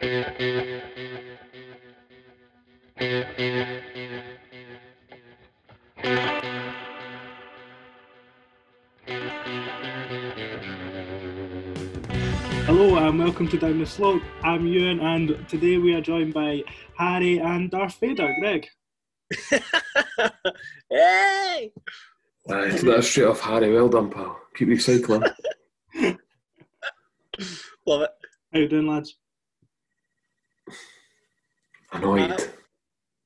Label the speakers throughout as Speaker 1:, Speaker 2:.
Speaker 1: Hello and welcome to Down the Slope. I'm Ewan and today we are joined by Harry and Darth Vader. Greg.
Speaker 2: hey!
Speaker 3: Aye, that's straight off Harry. Well done, pal. Keep recycling.
Speaker 2: Love it.
Speaker 1: How you doing, lads?
Speaker 3: Annoyed.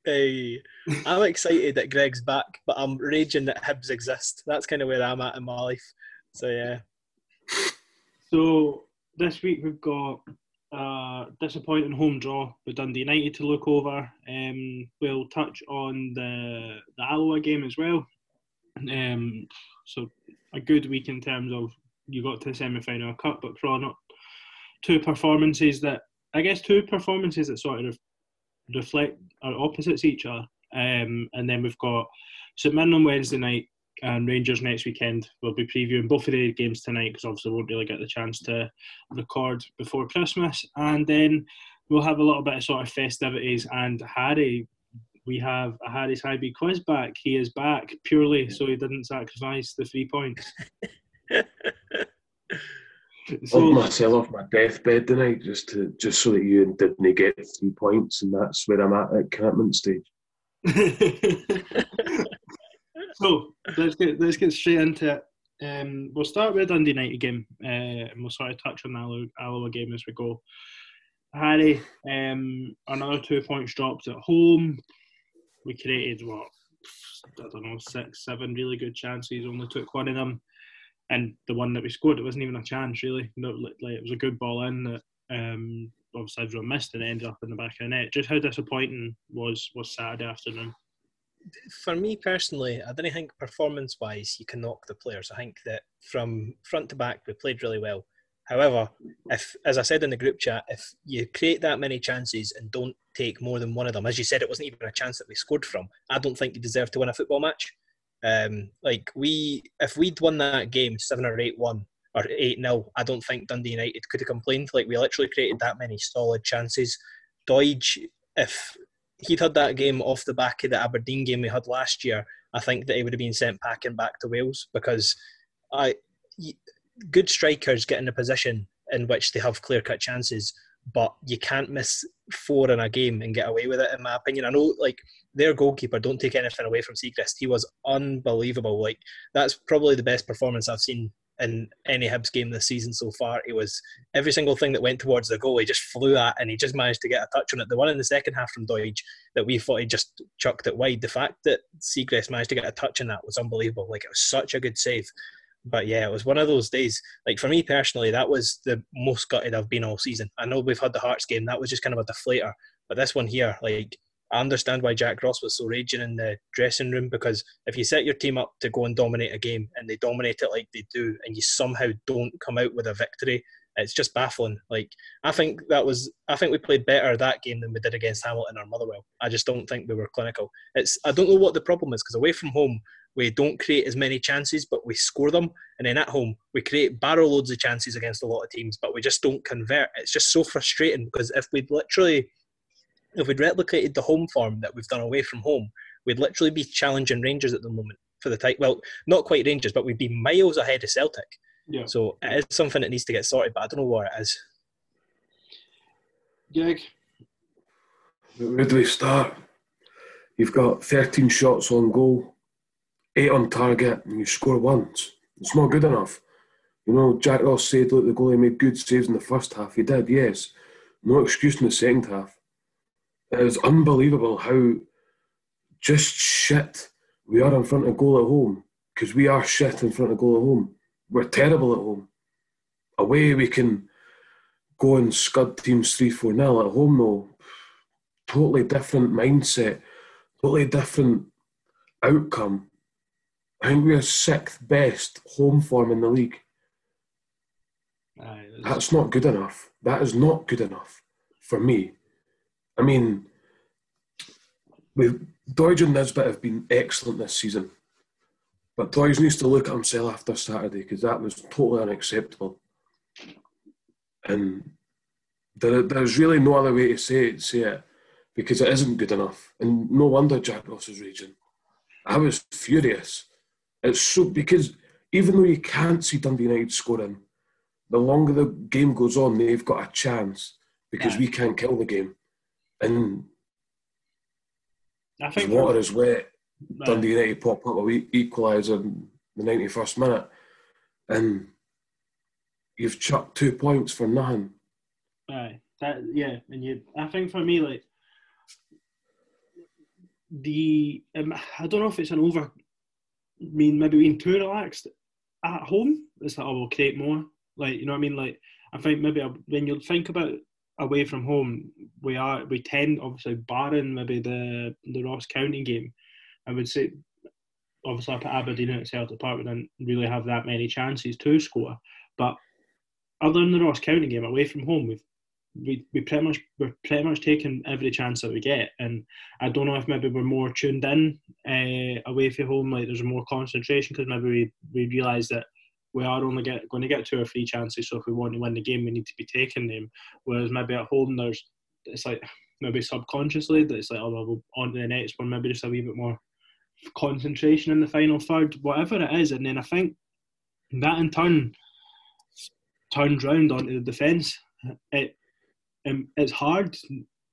Speaker 2: Hey, I'm excited that Greg's back, but I'm raging that Hibs exist. That's kind of where I'm at in my life. So yeah,
Speaker 1: So this week we've got a disappointing home draw with Dundee United to look over. Um, we'll touch on the the Alloa game as well. Um, so a good week in terms of you got to the semi final of cup, but probably not two performances that I guess two performances that sort of reflect are opposites each other. Um, and then we've got St Mirren on Wednesday night and Rangers next weekend. We'll be previewing both of the games tonight because obviously we won't really get the chance to record before Christmas. And then we'll have a little bit of sort of festivities. And Harry, we have a Harry's High B quiz back. He is back purely so he didn't sacrifice the three points. So,
Speaker 3: myself off my deathbed tonight just to just so that you didn't get three points, and that's where I'm at at commitment stage.
Speaker 1: so let's get let's get straight into it. Um, we'll start with Dundee United game, uh, and we'll sort of touch on the Alloa game as we go. Harry, um, another two points dropped at home. We created what I don't know six, seven really good chances. Only took one of them, and the one that we scored, it wasn't even a chance really. No, like it was a good ball in that um, obviously everyone missed, and ended up in the back of the net. Just how disappointing was was Saturday afternoon.
Speaker 2: for me personally, I didn't think performance-wise you can knock the players. I think that from front to back we played really well. However, if as I said in the group chat, if you create that many chances and don't take more than one of them, as you said, it wasn't even a chance that we scored from. I don't think you deserve to win a football match. Um, like we, if we'd won that game seven or eight one or eight 0 I don't think Dundee United could have complained. Like we literally created that many solid chances. Doidge, if he'd had that game off the back of the Aberdeen game we had last year, I think that he would have been sent packing back to Wales because I good strikers get in a position in which they have clear cut chances, but you can't miss four in a game and get away with it. In my opinion, I know like their goalkeeper. Don't take anything away from Siegrist. He was unbelievable. Like that's probably the best performance I've seen in any Hibs game this season so far. It was every single thing that went towards the goal, he just flew at and he just managed to get a touch on it. The one in the second half from Doidge that we thought he just chucked it wide. The fact that Siegrist managed to get a touch on that was unbelievable. Like it was such a good save. But yeah, it was one of those days. Like for me personally, that was the most gutted I've been all season. I know we've had the Hearts game, that was just kind of a deflator. But this one here, like I understand why Jack Ross was so raging in the dressing room because if you set your team up to go and dominate a game and they dominate it like they do, and you somehow don't come out with a victory, it's just baffling. Like I think that was, I think we played better that game than we did against Hamilton or Motherwell. I just don't think we were clinical. It's I don't know what the problem is because away from home we don't create as many chances, but we score them, and then at home we create barrel loads of chances against a lot of teams, but we just don't convert. It's just so frustrating because if we'd literally if we'd replicated the home form that we've done away from home, we'd literally be challenging Rangers at the moment for the title. Well, not quite Rangers, but we'd be miles ahead of Celtic.
Speaker 1: Yeah.
Speaker 2: So it is something that needs to get sorted, but I don't know where it is.
Speaker 1: Greg,
Speaker 3: Where do we start? You've got 13 shots on goal, eight on target, and you score once. It's not good enough. You know, Jack Ross said, look, the goalie made good saves in the first half. He did, yes. No excuse in the second half. It is unbelievable how just shit we are in front of goal at home because we are shit in front of goal at home. We're terrible at home. Away we can go and scud teams 3 4 0. At home, though, totally different mindset, totally different outcome. I think we're sixth best home form in the league.
Speaker 1: Aye, that's-
Speaker 3: That's not good enough. That is not good enough for me. I mean, with Doidge and Nisbet have been excellent this season, but Doidge needs to look at himself after Saturday because that was totally unacceptable. And there, there's really no other way to say it, say it because it isn't good enough. And no wonder Jack Ross is raging. I was furious. It's so because even though you can't see Dundee United scoring, the longer the game goes on, they've got a chance because
Speaker 1: Yeah.
Speaker 3: we can't kill the game. And
Speaker 1: I think
Speaker 3: water is wet,
Speaker 1: uh,
Speaker 3: Dundee United pop up a equaliser in the 91st minute, and you've chucked two points for nothing.
Speaker 1: Aye, that yeah, and you. I think for me, like the um, I don't know if it's an over. Mean, maybe being too relaxed at home. It's like, oh, we'll create more. Like you know what I mean? Like I think maybe when you think about away from home, we are we tend obviously barring maybe the the Ross County game. I would say obviously up at Aberdeen at Celtic Park we didn't really have that many chances to score, but other than the Ross County game away from home, we've we, we pretty much we're pretty much taking every chance that we get, and I don't know if maybe we're more tuned in uh, away from home, like there's more concentration because maybe we, we realise that we are only get, going to get two or three chances, so if we want to win the game, we need to be taking them. Whereas maybe at home, there's it's like maybe subconsciously that it's like oh well, we'll on to the next one, maybe just a wee bit more concentration in the final third, whatever it is, and then I think that in turn turns round onto the defence. It um, it's hard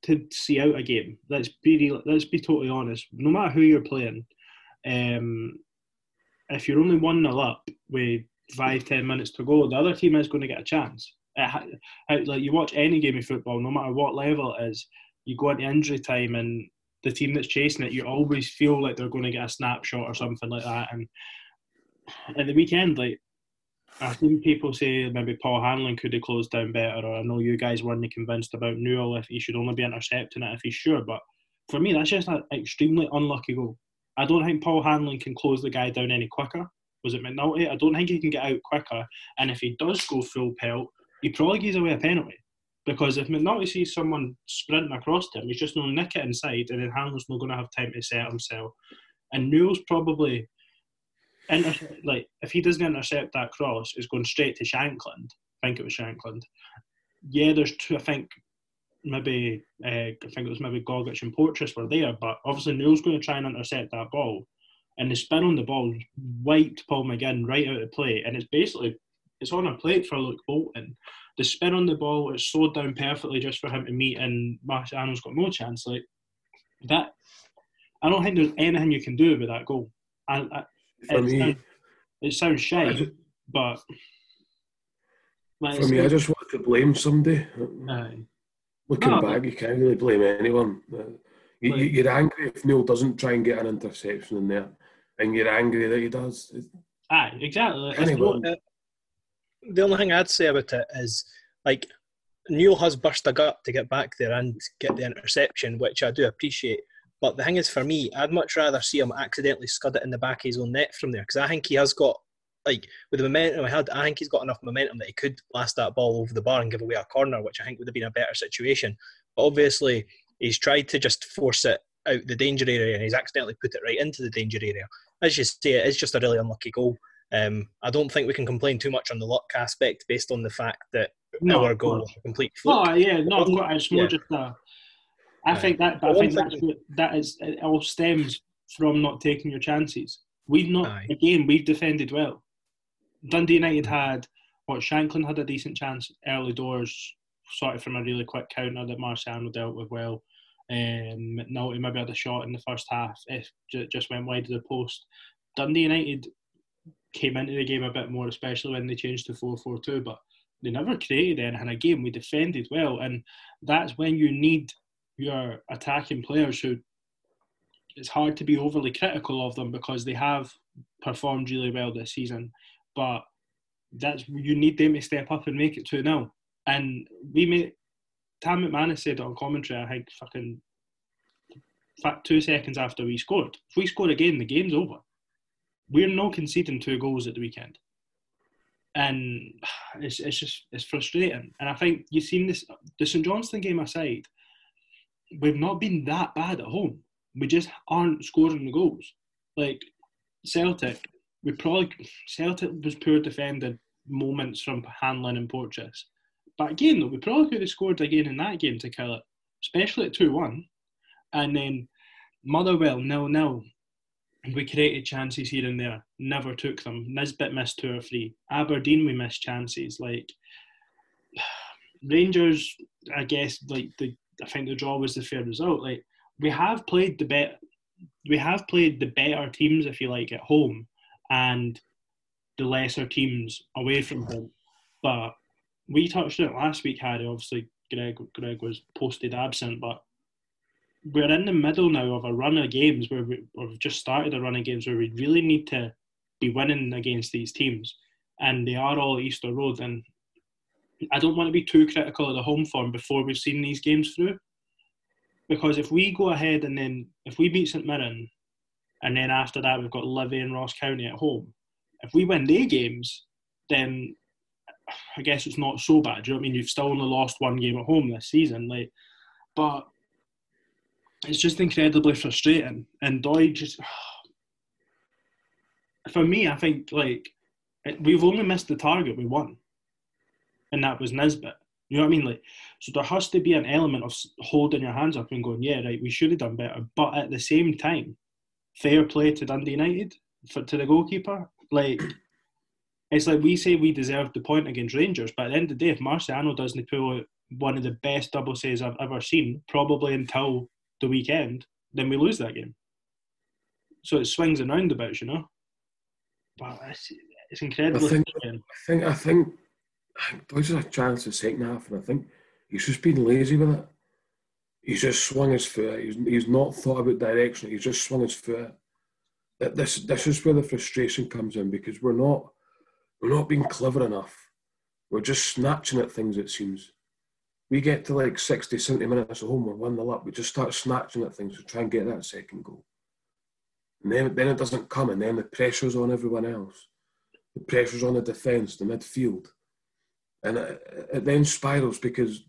Speaker 1: to see out a game. Let's be real, let's be totally honest. No matter who you're playing, um, if you're only one nil up with five ten minutes to go, the other team is going to get a chance. It like you watch any game of football, no matter what level it is, you go into injury time and the team that's chasing it, you always feel like they're going to get a snapshot or something like that. And at the weekend, like I've seen people say maybe Paul Hanlon could have closed down better, or I know you guys weren't convinced about Newell if he should only be intercepting it if he's sure. But for me, that's just an extremely unlucky goal. I don't think Paul Hanlon can close the guy down any quicker. Was it McNulty? I don't think he can get out quicker. And if he does go full pelt, he probably gives away a penalty. Because if McNulty sees someone sprinting across him, he's just going to nick it inside, and then Hanlon's not going to have time to set himself. And Newell's probably inter- like if he doesn't intercept that cross, it's going straight to Shankland. I think it was Shankland. Yeah, there's two. I think maybe uh, I think it was maybe Gogic and Porteous were there, but obviously Newell's going to try and intercept that ball, and the spin on the ball wiped Paul McGinn right out of play, and it's basically it's on a plate for Luke Bolton. The spin on the ball is slowed down perfectly just for him to meet, and Marciano's got no chance. Like that, I don't think there's anything you can do with that goal. I, I,
Speaker 3: For
Speaker 1: it,
Speaker 3: me,
Speaker 1: sounds, it sounds
Speaker 3: I
Speaker 1: shy,
Speaker 3: ju-
Speaker 1: but like,
Speaker 3: for me, I just want to blame somebody.
Speaker 1: aye.
Speaker 3: Looking
Speaker 1: No,
Speaker 3: back, you can't really blame anyone. Uh, You, you- you're angry if Neil doesn't try and get an interception in there, and you're angry that he does.
Speaker 1: Aye, exactly. It's
Speaker 3: Anyway.
Speaker 2: The only thing I'd say about it is, like, Neil has burst a gut to get back there and get the interception, which I do appreciate. But the thing is, for me, I'd much rather see him accidentally scud it in the back of his own net from there because I think he has got, like, with the momentum he had, I think he's got enough momentum that he could blast that ball over the bar and give away a corner, which I think would have been a better situation. But obviously, he's tried to just force it out the danger area and he's accidentally put it right into the danger area. As you say, it is just a really unlucky goal. Um, I don't think we can complain too much on the luck aspect based on the fact that
Speaker 1: no,
Speaker 2: our goal was a complete fluke.
Speaker 1: Oh yeah, no, it's more
Speaker 2: yeah.
Speaker 1: just a. I think that, I think that's what, that is. It all stems from not taking your chances. We've not
Speaker 2: Aye.
Speaker 1: again. We've defended well. Dundee United had what Shankland had a decent chance early doors, sort of from a really quick counter that Marciano dealt with well. Um, McNulty maybe had a shot in the first half. If ju- just went wide of the post. Dundee United came into the game a bit more, especially when they changed to 4 4 2, but they never created anything. Again, we defended well, and that's when you need your attacking players who it's hard to be overly critical of them because they have performed really well this season, but that's you need them to step up and make it 2 0. And we made Tam McManus said on commentary, I think fucking two seconds after we scored. If we score again, the game's over. We're not conceding two goals at the weekend. And it's, it's just it's frustrating. And I think you've seen this the St Johnstone game aside, we've not been that bad at home. We just aren't scoring the goals. Like Celtic, we probably Celtic was poor defended moments from Hanlon and Porteous. But again, though, we probably could have scored again in that game to kill it, especially at 2 1. And then Motherwell, nil nil. We created chances here and there, never took them. Nisbet missed two or three. Aberdeen, we missed chances. Like Rangers, I guess, like the I think the draw was the fair result. Like we have played the bet, we have played the better teams, if you like, at home, and the lesser teams away from home. But we touched it last week, Harry. Obviously, Greg Greg was posted absent, but we're in the middle now of a run of games where we, have just started a run of games where we really need to be winning against these teams, and they are all Easter Road. And I don't want to be too critical of the home form before we've seen these games through, because if we go ahead and then if we beat St Mirren, and then after that we've got Livy and Ross County at home, if we win their games, then I guess it's not so bad. Do you know what I mean? You've still only lost one game at home this season, like, but it's just incredibly frustrating. And Doidge just, for me, I think like we've only missed the target we won, and that was Nisbet. You know what I mean? Like, so there has to be an element of holding your hands up and going, yeah, right, we should have done better. But at the same time, fair play to Dundee United for to the goalkeeper. Like, it's like we say we deserve the point against Rangers, but at the end of the day, if Marciano doesn't pull out one of the best double saves I've ever seen, probably until the weekend, then we lose that game. So it swings and roundabouts, you know. But it's, it's incredible.
Speaker 3: I think, I think, I think, Think there's a chance in the second half, and I think he's just been lazy with it. He's just swung his foot. He's, he's not thought about direction. He's just swung his foot. This this is where the frustration comes in because we're not we're not being clever enough. We're just snatching at things. It seems we get to like 60, 70 minutes at home, we're 1 0 up, we just start snatching at things to try and get that second goal. And then, then it doesn't come, and then the pressure's on everyone else. The pressure's on the defence, the midfield. And uh, it, it then spirals because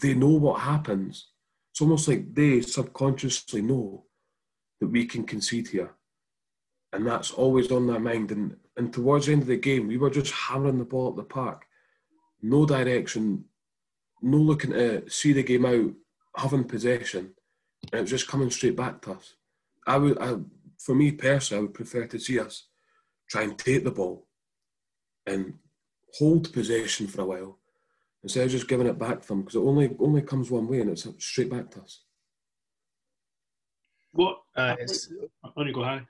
Speaker 3: they know what happens. It's almost like they subconsciously know that we can concede here. And that's always on their mind. And, and towards the end of the game, we were just hammering the ball at the park. No direction, no looking to see the game out, having possession, and it was just coming straight back to us. I would, I, for me personally, I would prefer to see us try and take the ball and hold possession for a while instead of just giving it back to them because it only only comes one way and it's straight back to us.
Speaker 1: What? Uh, oh, you go high.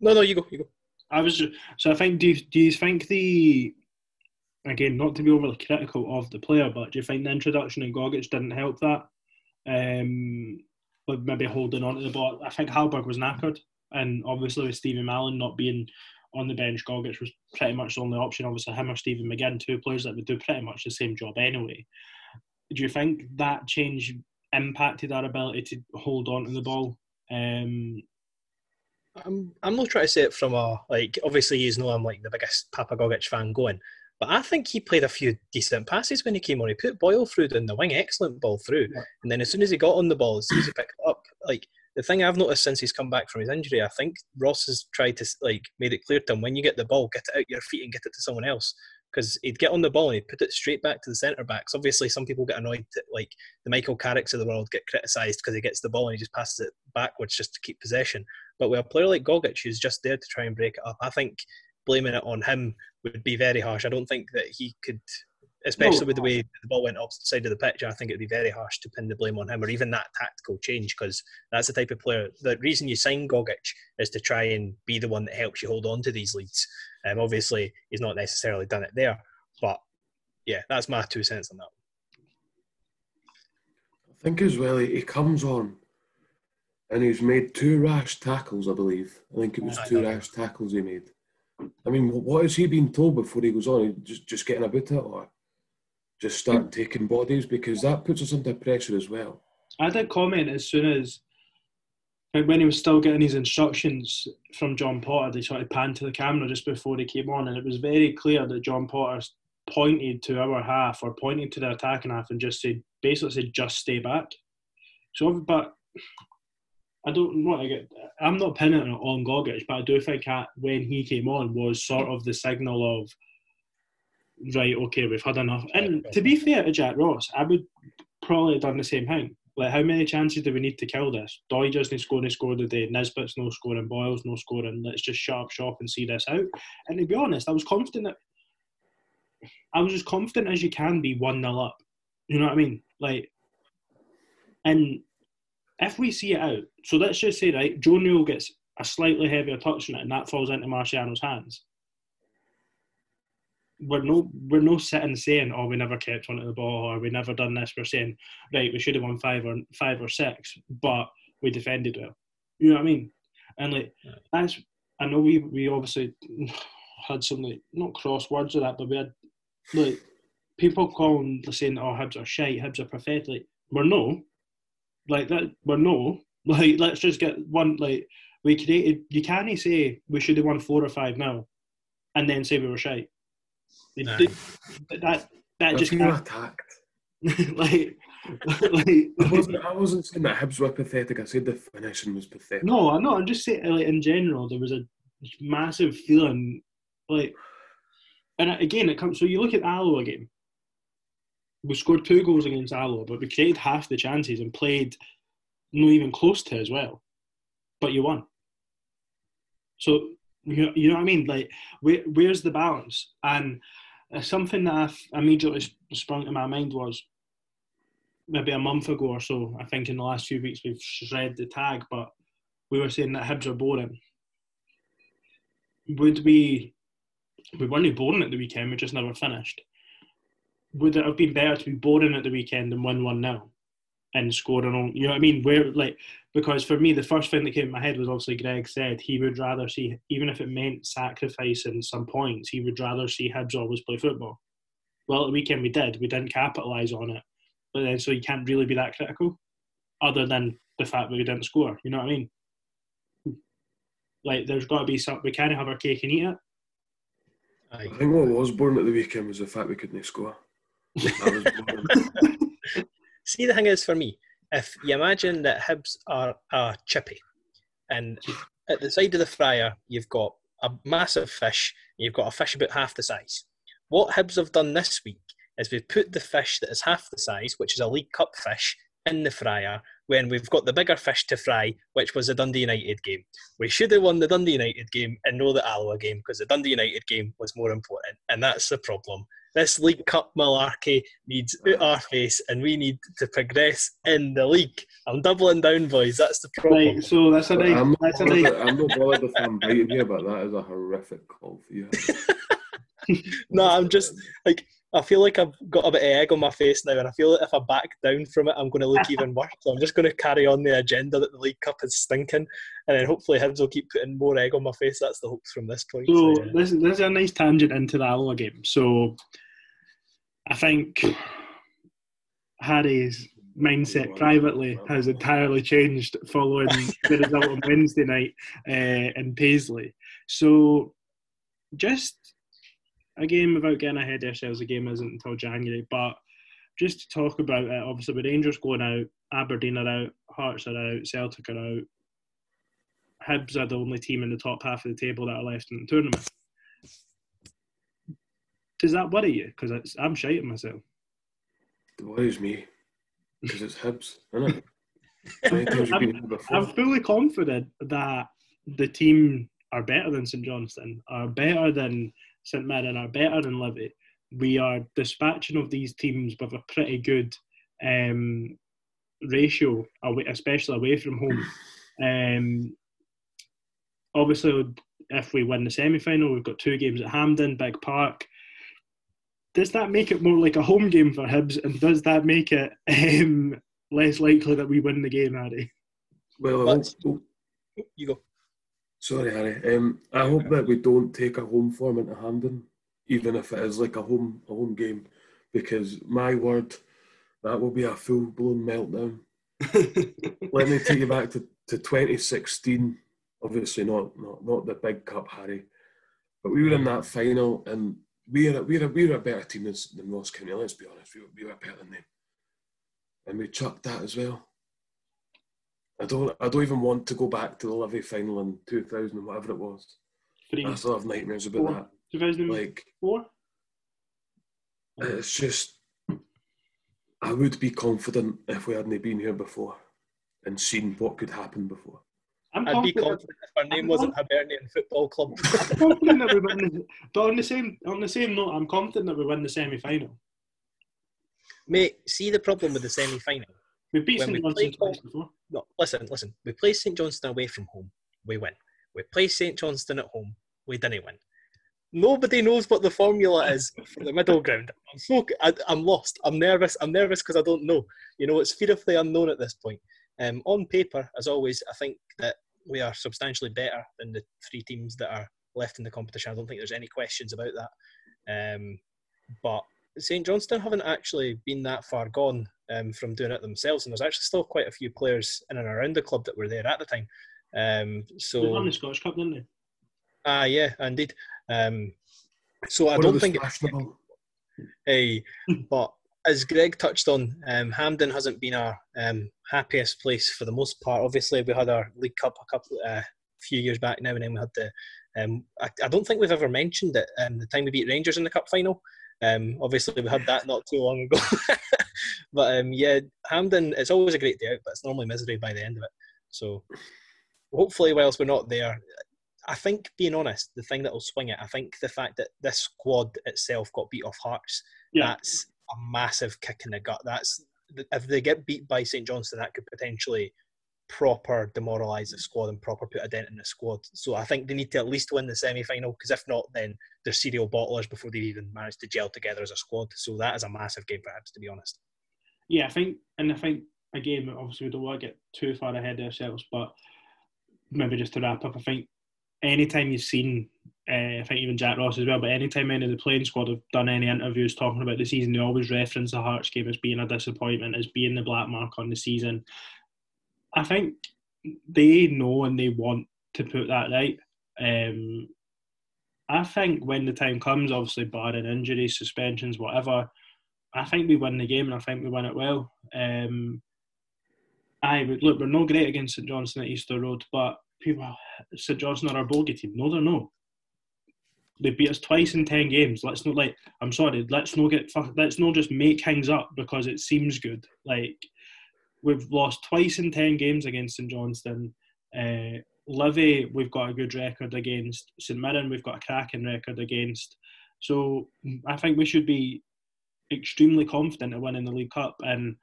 Speaker 2: No, no, you go. You go.
Speaker 1: I was just, so I think. Do you, do you think the again, not to be overly critical of the player, but do you think the introduction in Gogic didn't help that? Um, but maybe holding on to the ball. I think Hallberg was knackered, and obviously with Stephen Mallan not being on the bench, Gogic was pretty much the only option. Obviously, him or Stephen McGinn, two players that would do pretty much the same job anyway. Do you think that change impacted our ability to hold on to the ball? Um,
Speaker 2: I'm I'm not trying to say it from a like obviously you know I'm like the biggest Papa Gogic fan going, but I think he played a few decent passes when he came on. He put Boyle through in the wing, excellent ball through. Yeah. And then as soon as he got on the ball, as soon as he picked it up, like the thing I've noticed since he's come back from his injury, I think Ross has tried to like made it clear to him when you get the ball, get it out your feet and get it to someone else. Because he'd get on the ball and he'd put it straight back to the centre backs. Obviously, some people get annoyed that like the Michael Carricks of the world get criticised because he gets the ball and he just passes it backwards just to keep possession. But with a player like Gogic who's just there to try and break it up, I think blaming it on him would be very harsh. I don't think that he could, especially no. with the way the ball went opposite side of the pitch. I think it would be very harsh to pin the blame on him or even that tactical change because that's the type of player. The reason you sign Gogic is to try and be the one that helps you hold on to these leads. Um, obviously, he's not necessarily done it there, but yeah, that's my two cents on that.
Speaker 3: I think as well, he comes on and he's made two rash tackles, I believe. I think it was two rash tackles he made. I mean, what has he been told before he goes on? Just just getting about it, or just start taking bodies because that puts us under pressure as well.
Speaker 1: I did comment as soon as when he was still getting his instructions from John Potter, they sort of panned to the camera just before he came on, and it was very clear that John Potter pointed to our half or pointed to the attacking half and just said, basically said, just stay back. So, but I don't want to get. I'm not pinning it on Gogic, but I do think that when he came on was sort of the signal of right, okay, we've had enough. And to be fair to Jack Ross, I would probably have done the same thing. Like, how many chances do we need to kill this? Doy doesn't score, he scored today. Nisbet's no scoring, Boyle's no scoring. Let's just shut up shop and see this out. And to be honest, I was confident that I was as confident as you can be 1 0 up. You know what I mean? Like, and if we see it out, so let's just say, right, Joe Newell gets a slightly heavier touch on it and that falls into Marciano's hands. We're no, we're no sitting saying, "Oh, we never kept onto the ball," or "We never done this." We're saying, "Right, we should have won five or five or six, but we defended well." You know what I mean? And like that's, I know we we obviously had some like not cross words of that, but we had like people calling saying, "Oh, Hibs are shite, Hibs are pathetic." Like, we're no, like that. We're no. Like, let's just get one. Like, we created. You can't say we should have won four or five now, and then say we were shite. It-
Speaker 2: Nah.
Speaker 1: that that that
Speaker 3: I
Speaker 1: just
Speaker 3: feel
Speaker 1: can't.
Speaker 3: attacked.
Speaker 1: like,
Speaker 3: I
Speaker 1: like
Speaker 3: wasn't, I wasn't saying that Hibs were pathetic. I said the finishing was pathetic.
Speaker 1: no, I'm not. I'm just saying, like in general, there was a massive feeling, like, and again, it comes. So you look at the Alloa game. We scored two goals against Alloa, but we created half the chances and played not even close to as well. But you won. So you know, you know what I mean? Like, where, where's the balance? And uh, something that I immediately sprung to my mind was maybe a month ago or so. I think in the last few weeks we've read the tag, but we were saying that Hibs are boring. Would we? We weren't boring at the weekend. We just never finished. Would it have been better to be boring at the weekend than win one 0 and score an own? You know what I mean? Where like because for me the first thing that came to my head was obviously Greg said he would rather see even if it meant sacrificing some points, he would rather see Hibs always play football. Well, at the weekend we did. We didn't capitalise on it, but then so you can't really be that critical, other than the fact that we didn't score. You know what I mean? Like, there's got to be some. We can't have our cake and eat it.
Speaker 3: I think what was born at the weekend was the fact we couldn't score.
Speaker 2: See, the thing is for me, if you imagine that Hibs are a chippy, and at the side of the fryer you've got a massive fish, you've got a fish about half the size. What Hibs have done this week is we've put the fish that is half the size, which is a League Cup fish, in the fryer when we've got the bigger fish to fry, which was the Dundee United game. We should have won the Dundee United game and no the Alloa game because the Dundee United game was more important, and that's the problem. This League Cup malarkey needs uh, out our face, and we need to progress in the league. I'm doubling down, boys. That's the problem.
Speaker 1: Right. So that's a nice.
Speaker 3: I'm, not
Speaker 1: That's a
Speaker 3: bothered,
Speaker 1: nice.
Speaker 3: I'm not bothered if I'm biting here, but that is a horrific call for you.
Speaker 2: No, I'm just like I feel like I've got a bit of egg on my face now, and I feel that if I back down from it, I'm going to look even worse. So I'm just going to carry on the agenda that the League Cup is stinking, and then hopefully Hibs will keep putting more egg on my face. That's the hopes from this point.
Speaker 1: So
Speaker 2: So, yeah.
Speaker 1: this, this is a nice tangent into the Alloa game. So I think Harry's mindset privately has entirely changed following the result on Wednesday night uh, in Paisley. So just a game without getting ahead of ourselves, the game isn't until January, but just to talk about it, obviously with Rangers going out, Aberdeen are out, Hearts are out, Celtic are out, Hibs are the only team in the top half of the table that are left in the tournament. Does that worry you? Because I'm shiting myself.
Speaker 3: It worries me because it's Hibs, isn't it? How many times you been here before?
Speaker 1: I'm fully confident that the team are better than St Johnstone, are better than St Mirren, are better than Livy. We are dispatching of these teams with a pretty good um, ratio, away, especially away from home. Um, obviously, if we win the semi final, we've got two games at Hampden, Big Park. Does that make it more like a home game for Hibs, and does that make it um, less likely that we win the game, Harry?
Speaker 3: Well, I hope,
Speaker 2: you go.
Speaker 3: Sorry, Harry. Um, I hope that we don't take a home form into Hampden, even if it is like a home a home game, because my word, that will be a full blown meltdown. Let me take you back to, to 2016. Obviously, not, not not the big cup, Harry, but we were in that final, and we are we are we were a better team than, than Ross County. Let's be honest, we were, we were better than them, and we chucked that as well. I don't I don't even want to go back to the Livy final in 2000 and whatever it was.
Speaker 1: Three,
Speaker 3: I still have nightmares about
Speaker 1: Four.
Speaker 3: that.
Speaker 1: 2004?
Speaker 3: Like It's just, I would be confident if we hadn't been here before and seen what could happen before.
Speaker 1: I'm
Speaker 2: I'd be
Speaker 1: confident,
Speaker 2: confident if our name wasn't Hibernian Football Club.
Speaker 1: I'm confident that we win. The, but on the same on the same note, I'm confident that we win the semi final.
Speaker 2: Mate, see the problem with the semi final?
Speaker 1: We beat St
Speaker 2: we
Speaker 1: Johnstone
Speaker 2: play
Speaker 1: before.
Speaker 2: No, listen, listen. We play St Johnstone away from home, we win. We play St Johnstone at home, we didn't win. Nobody knows what the formula is for the middle ground. I'm so I, I'm lost. I'm nervous. I'm nervous because I don't know. You know, it's fearfully unknown at this point. Um, on paper, as always, I think that we are substantially better than the three teams that are left in the competition. I don't think there's any questions about that. Um, but St Johnstone haven't actually been that far gone um, from doing it themselves, and there's actually still quite a few players in and around the club that were there at the time. Um,
Speaker 1: They won
Speaker 2: so,
Speaker 1: the Scottish Cup, didn't they?
Speaker 2: ah, yeah, indeed. Um, so I don't think
Speaker 3: fashionable.
Speaker 2: Hey, but as Greg touched on, um, Hampden hasn't been our um, happiest place for the most part. Obviously, we had our League Cup a couple, uh, few years back now, and then we had the. Um, I, I don't think we've ever mentioned it. Um, the time we beat Rangers in the cup final. Um, obviously, we had that not too long ago. but um, yeah, Hampden, It's always a great day out, but it's normally misery by the end of it. So hopefully, whilst we're not there, I think, being honest, the thing that will swing it, I think the fact that this squad itself got beat off Hearts,
Speaker 1: Yeah.
Speaker 2: that's a massive kick in the gut. That's if they get beat by St Johnstone, that could potentially proper demoralise the squad and proper put a dent in the squad. So I think they need to at least win the semi final because if not, then they're serial bottlers before they even manage to gel together as a squad. So that is a massive game for Hibs, to be honest.
Speaker 1: Yeah, I think, and I think again, obviously we don't want to get too far ahead of ourselves, but maybe just to wrap up, I think anytime you've seen, uh, I think even Jack Ross as well, but anytime any of the playing squad have done any interviews talking about the season, they always reference the Hearts game as being a disappointment, as being the black mark on the season. I think they know and they want to put that right. Um, I think when the time comes, obviously barring injuries, suspensions, whatever, I think we win the game and I think we win it well. Um, I would look, we're not great against St Johnstone at Easter Road, but people, St Johnstone are our bogey team. No, they're not. They beat us twice in ten games. Let's not like. I'm sorry. Let's not get. Let's not just make things up because it seems good. Like we've lost twice in ten games against St Johnstone. Uh, Livy, we've got a good record against. St Mirren, we've got a cracking record against. So I think we should be extremely confident of winning the League Cup, and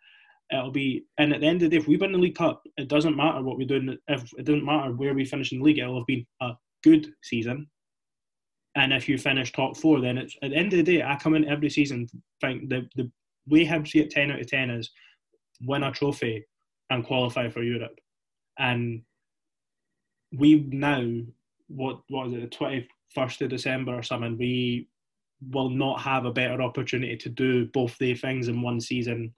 Speaker 1: it'll be. And at the end of the day, if we win the League Cup, it doesn't matter what we do. If it doesn't matter where we finish in the league, it'll have been a good season. And if you finish top four, then it's at the end of the day. I come in every season think the the way Hibs see it ten out of ten is win a trophy and qualify for Europe, and we now what was it the twenty first of December or something we will not have a better opportunity to do both the things in one season.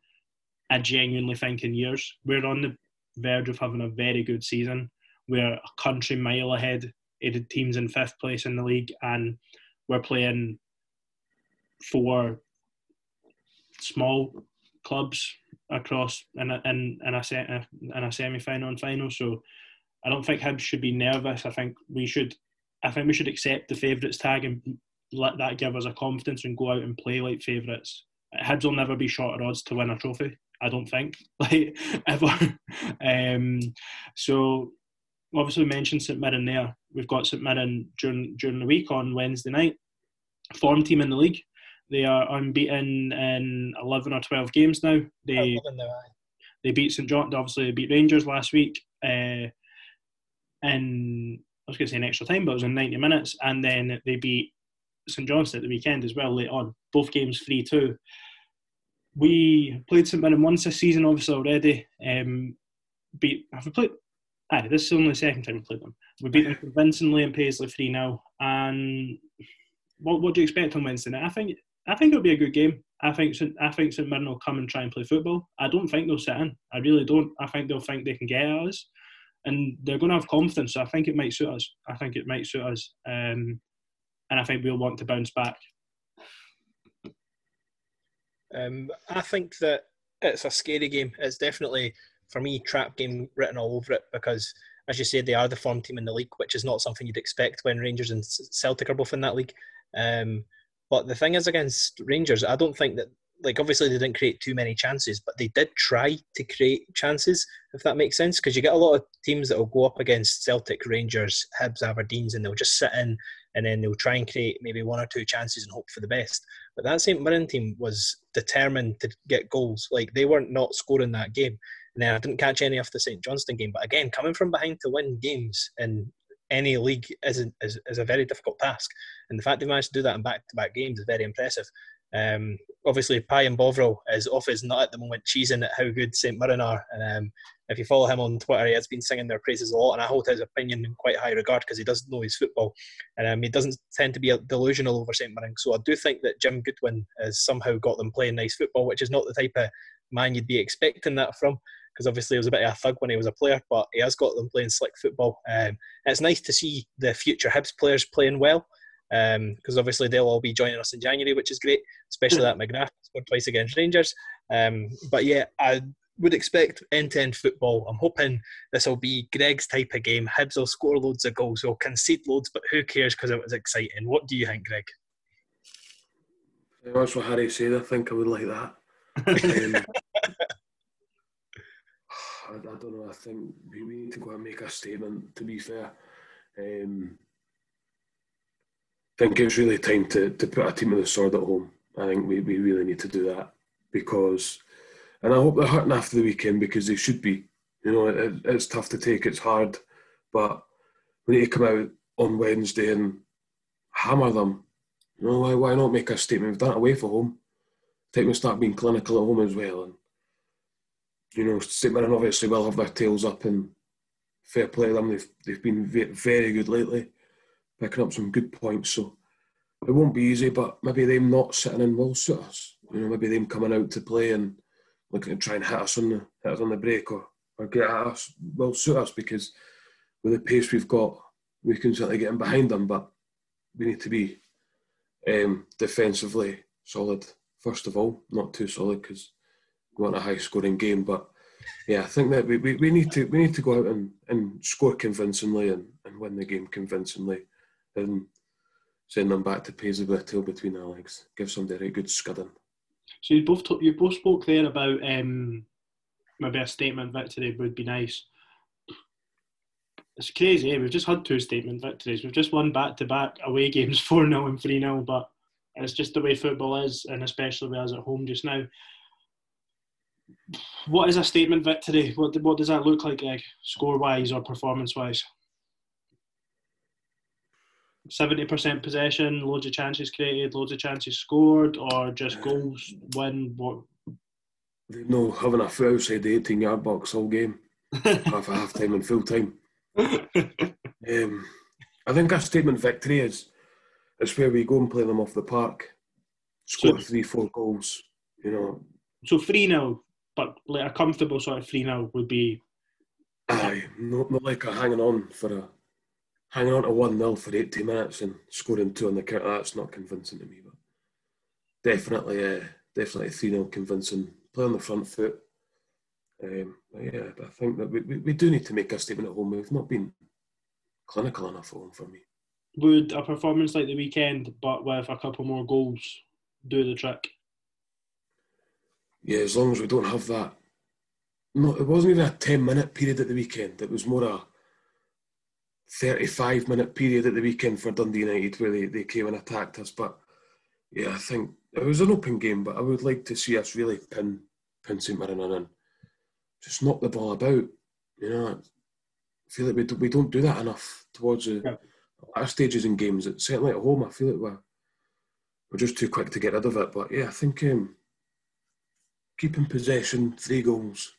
Speaker 1: I genuinely think in years we're on the verge of having a very good season. We're a country mile ahead of the teams in fifth place in the league, and we're playing four small clubs across in a, in, in a, se- in a semi-final and final. So I don't think Hibs should be nervous. I think we should. I think we should accept the favourites tag and let that give us a confidence and go out and play like favourites. Hibs will never be short of odds to win a trophy. I don't think, like ever. um, so obviously we mentioned St Mirren there. We've got St Mirren during during the week on Wednesday night. Form team in the league. They are unbeaten in eleven or twelve games now. They
Speaker 2: Other
Speaker 1: they beat St John. Obviously, they beat Rangers last week. Uh, in I was going to say an extra time, but it was in ninety minutes, and then they beat St Johnstone at the weekend as well. Late on, both games three two. We played St Mirren once this season, obviously already. Um, beat have we played? Aye, this is only the second time we played them. We beat them convincingly in Paisley three now. And what what do you expect on Wednesday night? I think I think it'll be a good game. I think St, I think St Mirren will come and try and play football. I don't think they'll sit in. I really don't. I think they'll think they can get at us, and they're going to have confidence. So I think it might suit us. I think it might suit us, um, and I think we'll want to bounce back.
Speaker 2: Um, I think that it's a scary game. It's definitely, for me, trap game written all over it because, as you said, they are the form team in the league, which is not something you'd expect when Rangers and Celtic are both in that league. Um, But the thing is, against Rangers, I don't think that like obviously they didn't create too many chances, but they did try to create chances, if that makes sense. Because you get a lot of teams that will go up against Celtic, Rangers, Hibs, Aberdeens, and they'll just sit in and then they'll try and create maybe one or two chances and hope for the best. But that St Mirren team was determined to get goals. Like they weren't not scoring that game. And then I didn't catch any of the St Johnstone game. But again, coming from behind to win games in any league is a, is, is a very difficult task. And the fact they managed to do that in back to back games is very impressive. Um, obviously, Pie and Bovril is off his nut at the moment, cheesing at how good St Mirren are. And um, if you follow him on Twitter, he has been singing their praises a lot, and I hold his opinion in quite high regard because he does know his football, and um, he doesn't tend to be delusional over St Mirren. So I do think that Jim Goodwin has somehow got them playing nice football, which is not the type of man you'd be expecting that from. Because obviously he was a bit of a thug when he was a player, but he has got them playing slick football. Um, it's nice to see the future Hibs players playing well because um, obviously they'll all be joining us in January, which is great, especially that McGrath scored twice against Rangers. Um, but yeah, I would expect end-to-end football. I'm hoping this will be Greg's type of game. Hibs will score loads of goals, will concede loads, but who cares because it was exciting. What do you think, Greg?
Speaker 3: That's what Harry said. I think I would like that. um, I, I, don't know. I think we, we need to go and make a statement. To be fair, um, think it's really time to, to put a team of the sword at home. I think we, we really need to do that because, and I hope they're hurting after the weekend because they should be. You know, it, it's tough to take, it's hard, but we need to come out on Wednesday and hammer them. You know, why, why not make a statement? We've done it away from home. I think we start being clinical at home as well. And, you know, St obviously will have their tails up and fair play to them. They've, they've been very good lately picking up some good points. So it won't be easy, but maybe them not sitting in will suit us. You know, maybe them coming out to play and looking to try and hit us on the hit us on the break or, or get at us will suit us because with the pace we've got, we can certainly get in behind them, but we need to be um, defensively solid first of all, not too solid because want a high scoring game, but yeah, I think that we, we, we need to we need to go out and, and score convincingly and, and win the game convincingly and send them back to Paisley with a tail between their legs. Give somebody a good scudding.
Speaker 1: So you both you both spoke there about um, maybe a statement victory would be nice. It's crazy. Eh? We've just had two statement victories. We've just won back to back away games, four 0 and three 0 But it's just the way football is, and especially with us at home just now. What is a statement victory? What what does that look like, Greg? Score wise or performance wise? seventy percent possession, loads of chances created, loads of chances scored, or just goals win? What?
Speaker 3: No, having a foot outside the eighteen yard box all game, half a half time and full time. um, I think a statement victory is is where we go and play them off the park, score so, three, four goals. You know.
Speaker 1: So three 0 but like a comfortable sort of three 0 would be.
Speaker 3: Aye, not, not like a hanging on for a hanging on to 1 0 for 80 minutes and scoring two on the counter, that's not convincing to me. But definitely, uh, definitely 3 0 convincing. Play on the front foot. Um, yeah, I think that we, we, we, do need to make a statement at home. We've not been clinical enough at home for me.
Speaker 1: Would a performance like the weekend, but with a couple more goals, do the trick?
Speaker 3: Yeah, as long as we don't have that. No, it wasn't even a 10 minute period at the weekend. It was more a 35 minute period at the weekend for Dundee United where they, they came and attacked us. But yeah, I think it was an open game, but I would like to see us really pin, pin St Mirren and just knock the ball about. You know, I feel like we, do, we don't do that enough towards the yeah. latter stages in games. It's certainly at home, I feel like we're, we're just too quick to get rid of it. But yeah, I think um, keeping possession, three goals,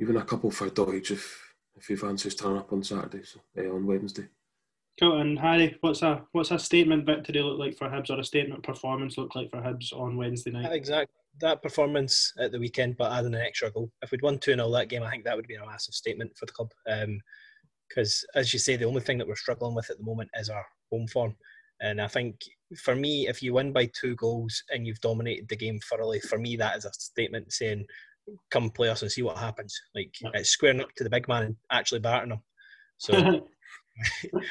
Speaker 3: even a couple for Doidge if if he fancies turning up on Saturday, so uh, on Wednesday.
Speaker 1: Cool. And Harry, what's a what's a statement victory look like for Hibs, or a statement performance look like for Hibs on Wednesday night?
Speaker 2: Exactly that performance at the weekend, but adding an extra goal. If we'd won two 0 that game, I think that would be a massive statement for the club. Because um, as you say, the only thing that we're struggling with at the moment is our home form. And I think for me, if you win by two goals and you've dominated the game thoroughly, for me that is a statement saying come play us and see what happens. Like yeah. it's squaring up to the big man and actually batting him. So,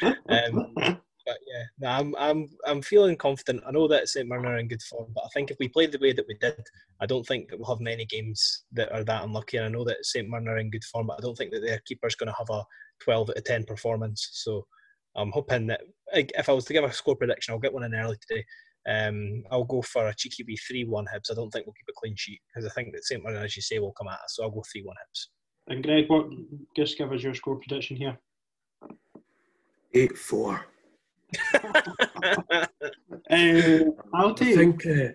Speaker 2: um, But yeah, no, I'm I'm I'm feeling confident. I know that St Mirren are in good form, but I think if we play the way that we did, I don't think that we'll have many games that are that unlucky. And I know that St Mirren are in good form, but I don't think that their keeper's going to have a 12 out of 10 performance. So I'm hoping that if I was to give a score prediction, I'll get one in early today. Um, I'll go for a cheeky wee 3 1 Hibs. I don't think we'll keep a clean sheet because I think that St Mirren, as you say, will come at us. So I'll go 3 1 Hibs.
Speaker 1: And Greg, what just give us your score prediction here?
Speaker 3: 8 4.
Speaker 1: uh, I'll take.
Speaker 3: I think, uh,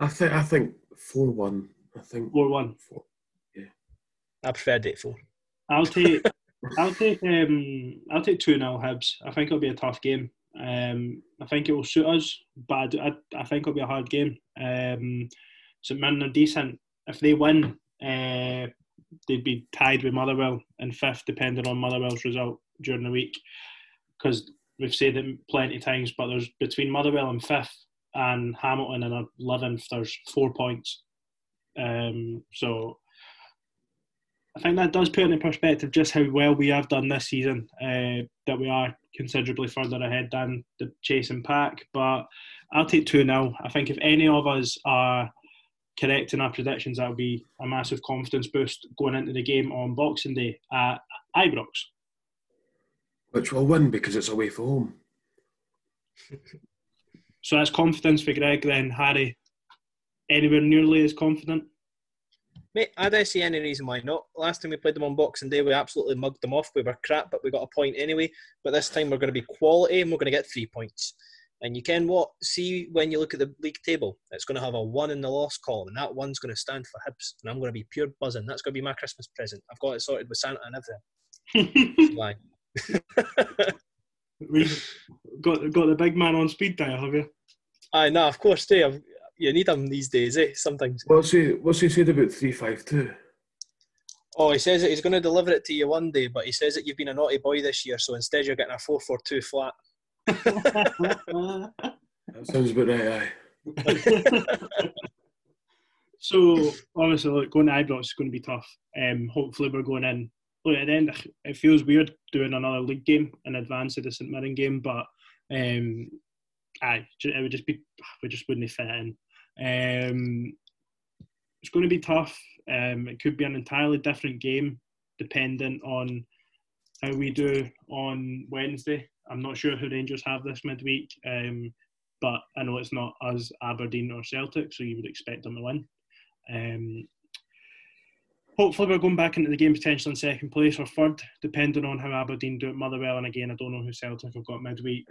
Speaker 3: I think, I think 4 1. I think
Speaker 1: four one.
Speaker 3: 4. yeah.
Speaker 2: I prefer date 4.
Speaker 1: I'll take I'll take um I'll take two 0 Hibs. I think it'll be a tough game. Um, I think it will suit us, but I, I think it'll be a hard game. Um, St Mirren are decent. If they win, uh, they'd be tied with Motherwell in fifth, depending on Motherwell's result during the week. Because we've said it plenty of times, but there's between Motherwell and fifth and Hamilton and eleventh, there's four points. Um, so I think that does put into perspective just how well we have done this season. Uh, that we are considerably further ahead than the chasing pack. But I'll take two now. I think if any of us are correct in our predictions, that'll be a massive confidence boost going into the game on Boxing Day at Ibrox.
Speaker 3: Which will win because it's away from home.
Speaker 1: So that's confidence for Greg. Then Harry, anywhere nearly as confident.
Speaker 2: Mate, I don't see any reason why not. Last time we played them on Boxing Day, we absolutely mugged them off. We were crap, but we got a point anyway. But this time we're going to be quality and we're going to get three points. And you can what? See when you look at the league table, it's going to have a one in the loss column, and that one's going to stand for Hibs. And I'm going to be pure buzzing. That's going to be my Christmas present. I've got it sorted with Santa and everything. Why?
Speaker 1: We've got got the big man on speed dial, have you?
Speaker 2: Aye, no, of course, too. I've, you need them these days, eh? Sometimes.
Speaker 3: What's he, what's he said about 352?
Speaker 2: Oh, he says that he's going to deliver it to you one day, but he says that you've been a naughty boy this year, so instead you're getting a 442 flat.
Speaker 3: That sounds about right, aye.
Speaker 1: so obviously, look, going to Ibrox is going to be tough. Um, hopefully, we're going in. Look, at the end, it feels weird doing another league game in advance of the St Mirren game, but um, aye, it would just be we just wouldn't fit in. Um, it's going to be tough. Um, it could be an entirely different game dependent on how we do on Wednesday. I'm not sure who Rangers have this midweek, um, but I know it's not us, Aberdeen or Celtic, so you would expect them to win. Um, hopefully, we're going back into the game potentially in second place or third, depending on how Aberdeen do at Motherwell. And again, I don't know who Celtic have got midweek,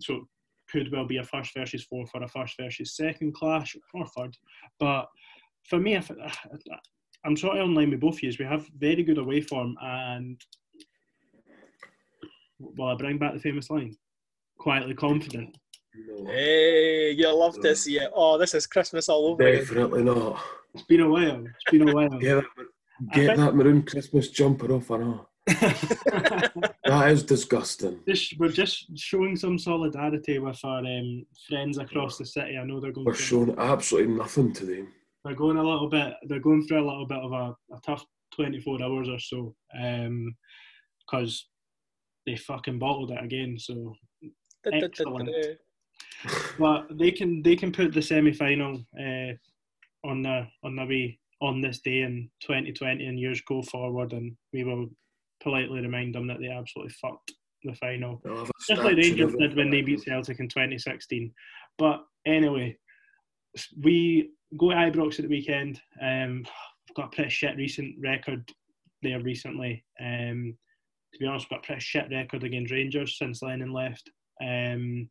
Speaker 1: so could well be a first versus fourth or a first versus second clash or third. But for me, if, I'm sort of in line with both of you. We have very good away form, and well, I bring back the famous line: quietly confident.
Speaker 3: No,
Speaker 2: Hey, you love to see it. Oh, this is Christmas all over again.
Speaker 3: definitely not.
Speaker 1: It's been a while. It's been a while.
Speaker 3: Get that, get
Speaker 1: think-
Speaker 3: that maroon Christmas jumper off, I know. That is disgusting.
Speaker 1: just, we're just showing some solidarity with our um, friends across the city. I know they're going.
Speaker 3: We're
Speaker 1: through,
Speaker 3: showing absolutely nothing to them.
Speaker 1: they're going a little bit. They're going through a little bit of a, a tough 24 hours or so, because they fucking bottled it again. So, Excellent. but they can they can put the semi final uh, on the on the way on this day in 2020 and years go forward, and we will politely remind them that they absolutely fucked the final.
Speaker 3: A
Speaker 1: Just like Rangers did when they beat Celtic in 2016. But anyway, we go to Ibrox at the weekend. Um, we've got a pretty shit recent record there recently. Um, to be honest, we've got a pretty shit record against Rangers since Lennon left. Um,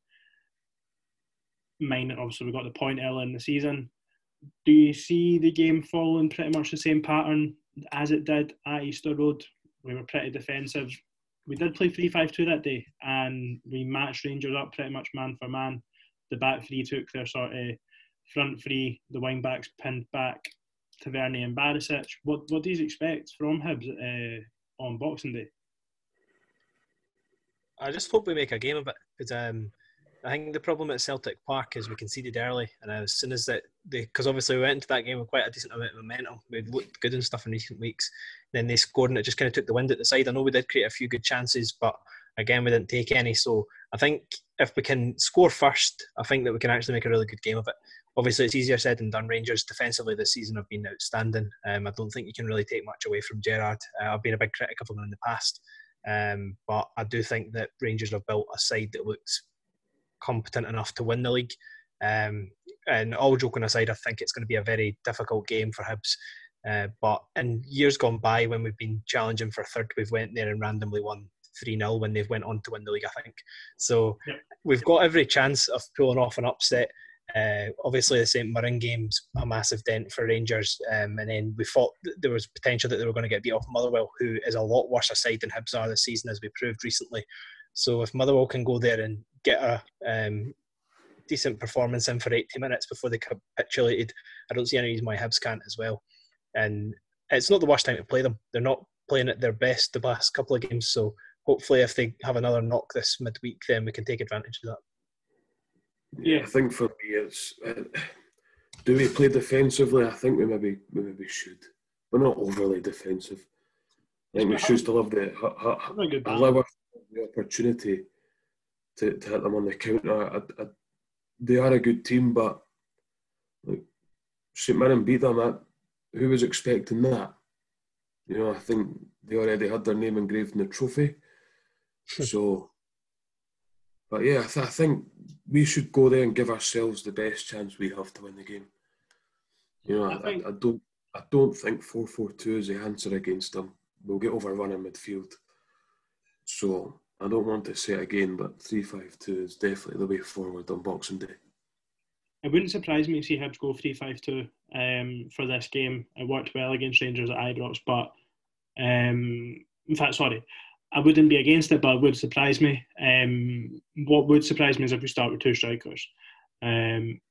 Speaker 1: mine, obviously, we got the point early in the season. Do you see the game following pretty much the same pattern as it did at Easter Road? We were pretty defensive we did play 3 5 2 that day and we matched Rangers up pretty much man for man. The back three took their sort of front three, the wing backs pinned back Tavernier and Barisic. What what do you expect from Hibs uh, on Boxing Day?
Speaker 2: I just hope we make a game of it because um, I think the problem at Celtic Park is we conceded early, and as soon as that, because obviously we went into that game with quite a decent amount of momentum. We'd looked good and stuff in recent weeks. Then they scored, and it just kind of took the wind at the side. I know we did create a few good chances, but again, we didn't take any. So I think if we can score first, I think that we can actually make a really good game of it. Obviously, it's easier said than done. Rangers defensively this season have been outstanding. Um, I don't think you can really take much away from Gerrard. Uh, I've been a big critic of him in the past, um, but I do think that Rangers have built a side that looks competent enough to win the league. Um, and all joking aside, I think it's going to be a very difficult game for Hibs. Uh, but in years gone by, when we've been challenging for third, we've went there and randomly won three 0 when they've went on to win the league. I think so. Yep. We've got every chance of pulling off an upset. Uh, obviously, the St Mirren game's a massive dent for Rangers, um, and then we thought there was potential that they were going to get beat off Motherwell, who is a lot worse a side than Hibs are this season, as we proved recently. So if Motherwell can go there and get a um, decent performance in for 80 minutes before they capitulated, I don't see any reason why Hibs can't as well. And it's not the worst time to play them. They're not playing at their best the last couple of games, so hopefully, if they have another knock this midweek, then we can take advantage of that.
Speaker 3: Yeah, I think for me, it's uh, do we play defensively? I think we maybe we maybe should. We're not overly defensive. I think we should still have the allow the opportunity to, to hit them on the counter. I, I, they are a good team, but like, St Mirren beat them. At, who was expecting that? You know, I think they already had their name engraved in the trophy. so, but yeah, I, th- I, think we should go there and give ourselves the best chance we have to win the game. You know, I, I, I don't, I don't think four four two is the answer against them. We'll get overrun in midfield. So I don't want to say it again, but three five two is definitely the way forward on Boxing Day.
Speaker 1: It wouldn't surprise me to see Hibs go three five two um, for this game. It worked well against Rangers at Ibrox, but um, in fact, sorry, I wouldn't be against it, but it would surprise me. Um, what would surprise me is if we start with two strikers. Um,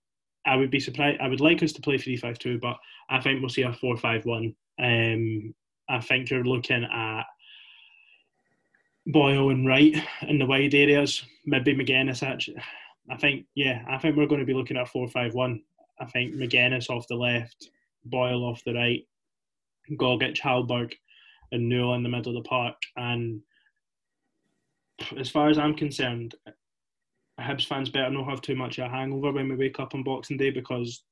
Speaker 1: I would be surprised. I would like us to play three five two, but I think we'll see a four five one. Um, I think you're looking at Boyle and Wright in the wide areas. Maybe Magennis actually. I think yeah. I think we're going to be looking at four five one. I think Magennis off the left, Boyle off the right, Gogic, Hallberg, and Newell in the middle of the park. And as far as I'm concerned, Hibs fans better not have too much of a hangover when we wake up on Boxing Day because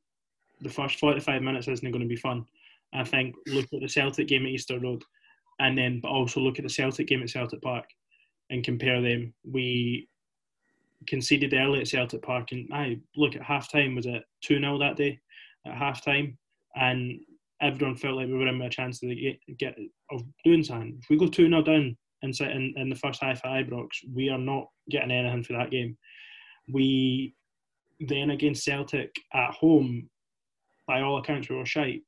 Speaker 1: the first 45 minutes isn't going to be fun. I think look at the Celtic game at Easter Road and then but also look at the Celtic game at Celtic Park and compare them. We conceded early at Celtic Park and I look at half time was it 2 0 that day at half time and everyone felt like we were in a chance to get, get of doing something. If we go 2 0 down in, in, in the first half at Ibrox, we are not getting anything for that game. We then against Celtic at home, by all accounts, we were shite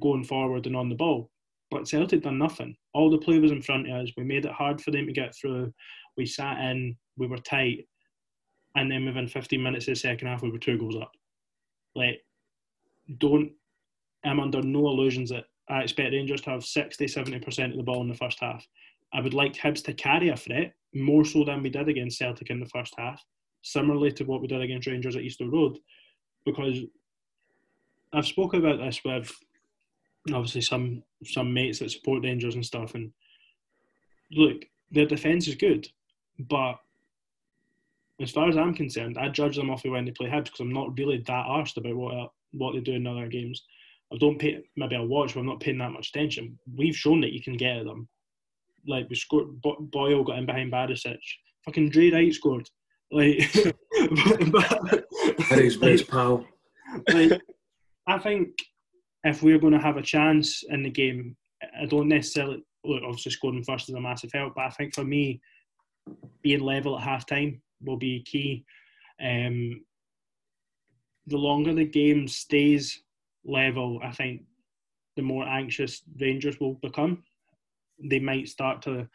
Speaker 1: going forward and on the ball. But Celtic done nothing. All the play was in front of us. We made it hard for them to get through. We sat in, we were tight, and then within 15 minutes of the second half, we were two goals up. Like, don't. I'm under no illusions that I expect Rangers to have 60, 70% of the ball in the first half. I would like Hibs to carry a threat more so than we did against Celtic in the first half, similarly to what we did against Rangers at Easter Road, because I've spoken about this with obviously some some mates that support Rangers and stuff, and look, their defence is good, but as far as I'm concerned, I judge them off of when they play Hibs because I'm not really that arsed about what what they do in other games. I don't pay maybe I'll watch, but I'm not paying that much attention. We've shown that you can get at them. Like we scored, Boyle got in behind Barisic. Fucking Drey Wright scored. Like,
Speaker 3: but, but, best pal.
Speaker 1: Like, I think if we're going to have a chance in the game, I don't necessarily look. Obviously, scoring first is a massive help, but I think for me, being level at half time will be key. Um, the longer the game stays level, I think the more anxious Rangers will become. They might start to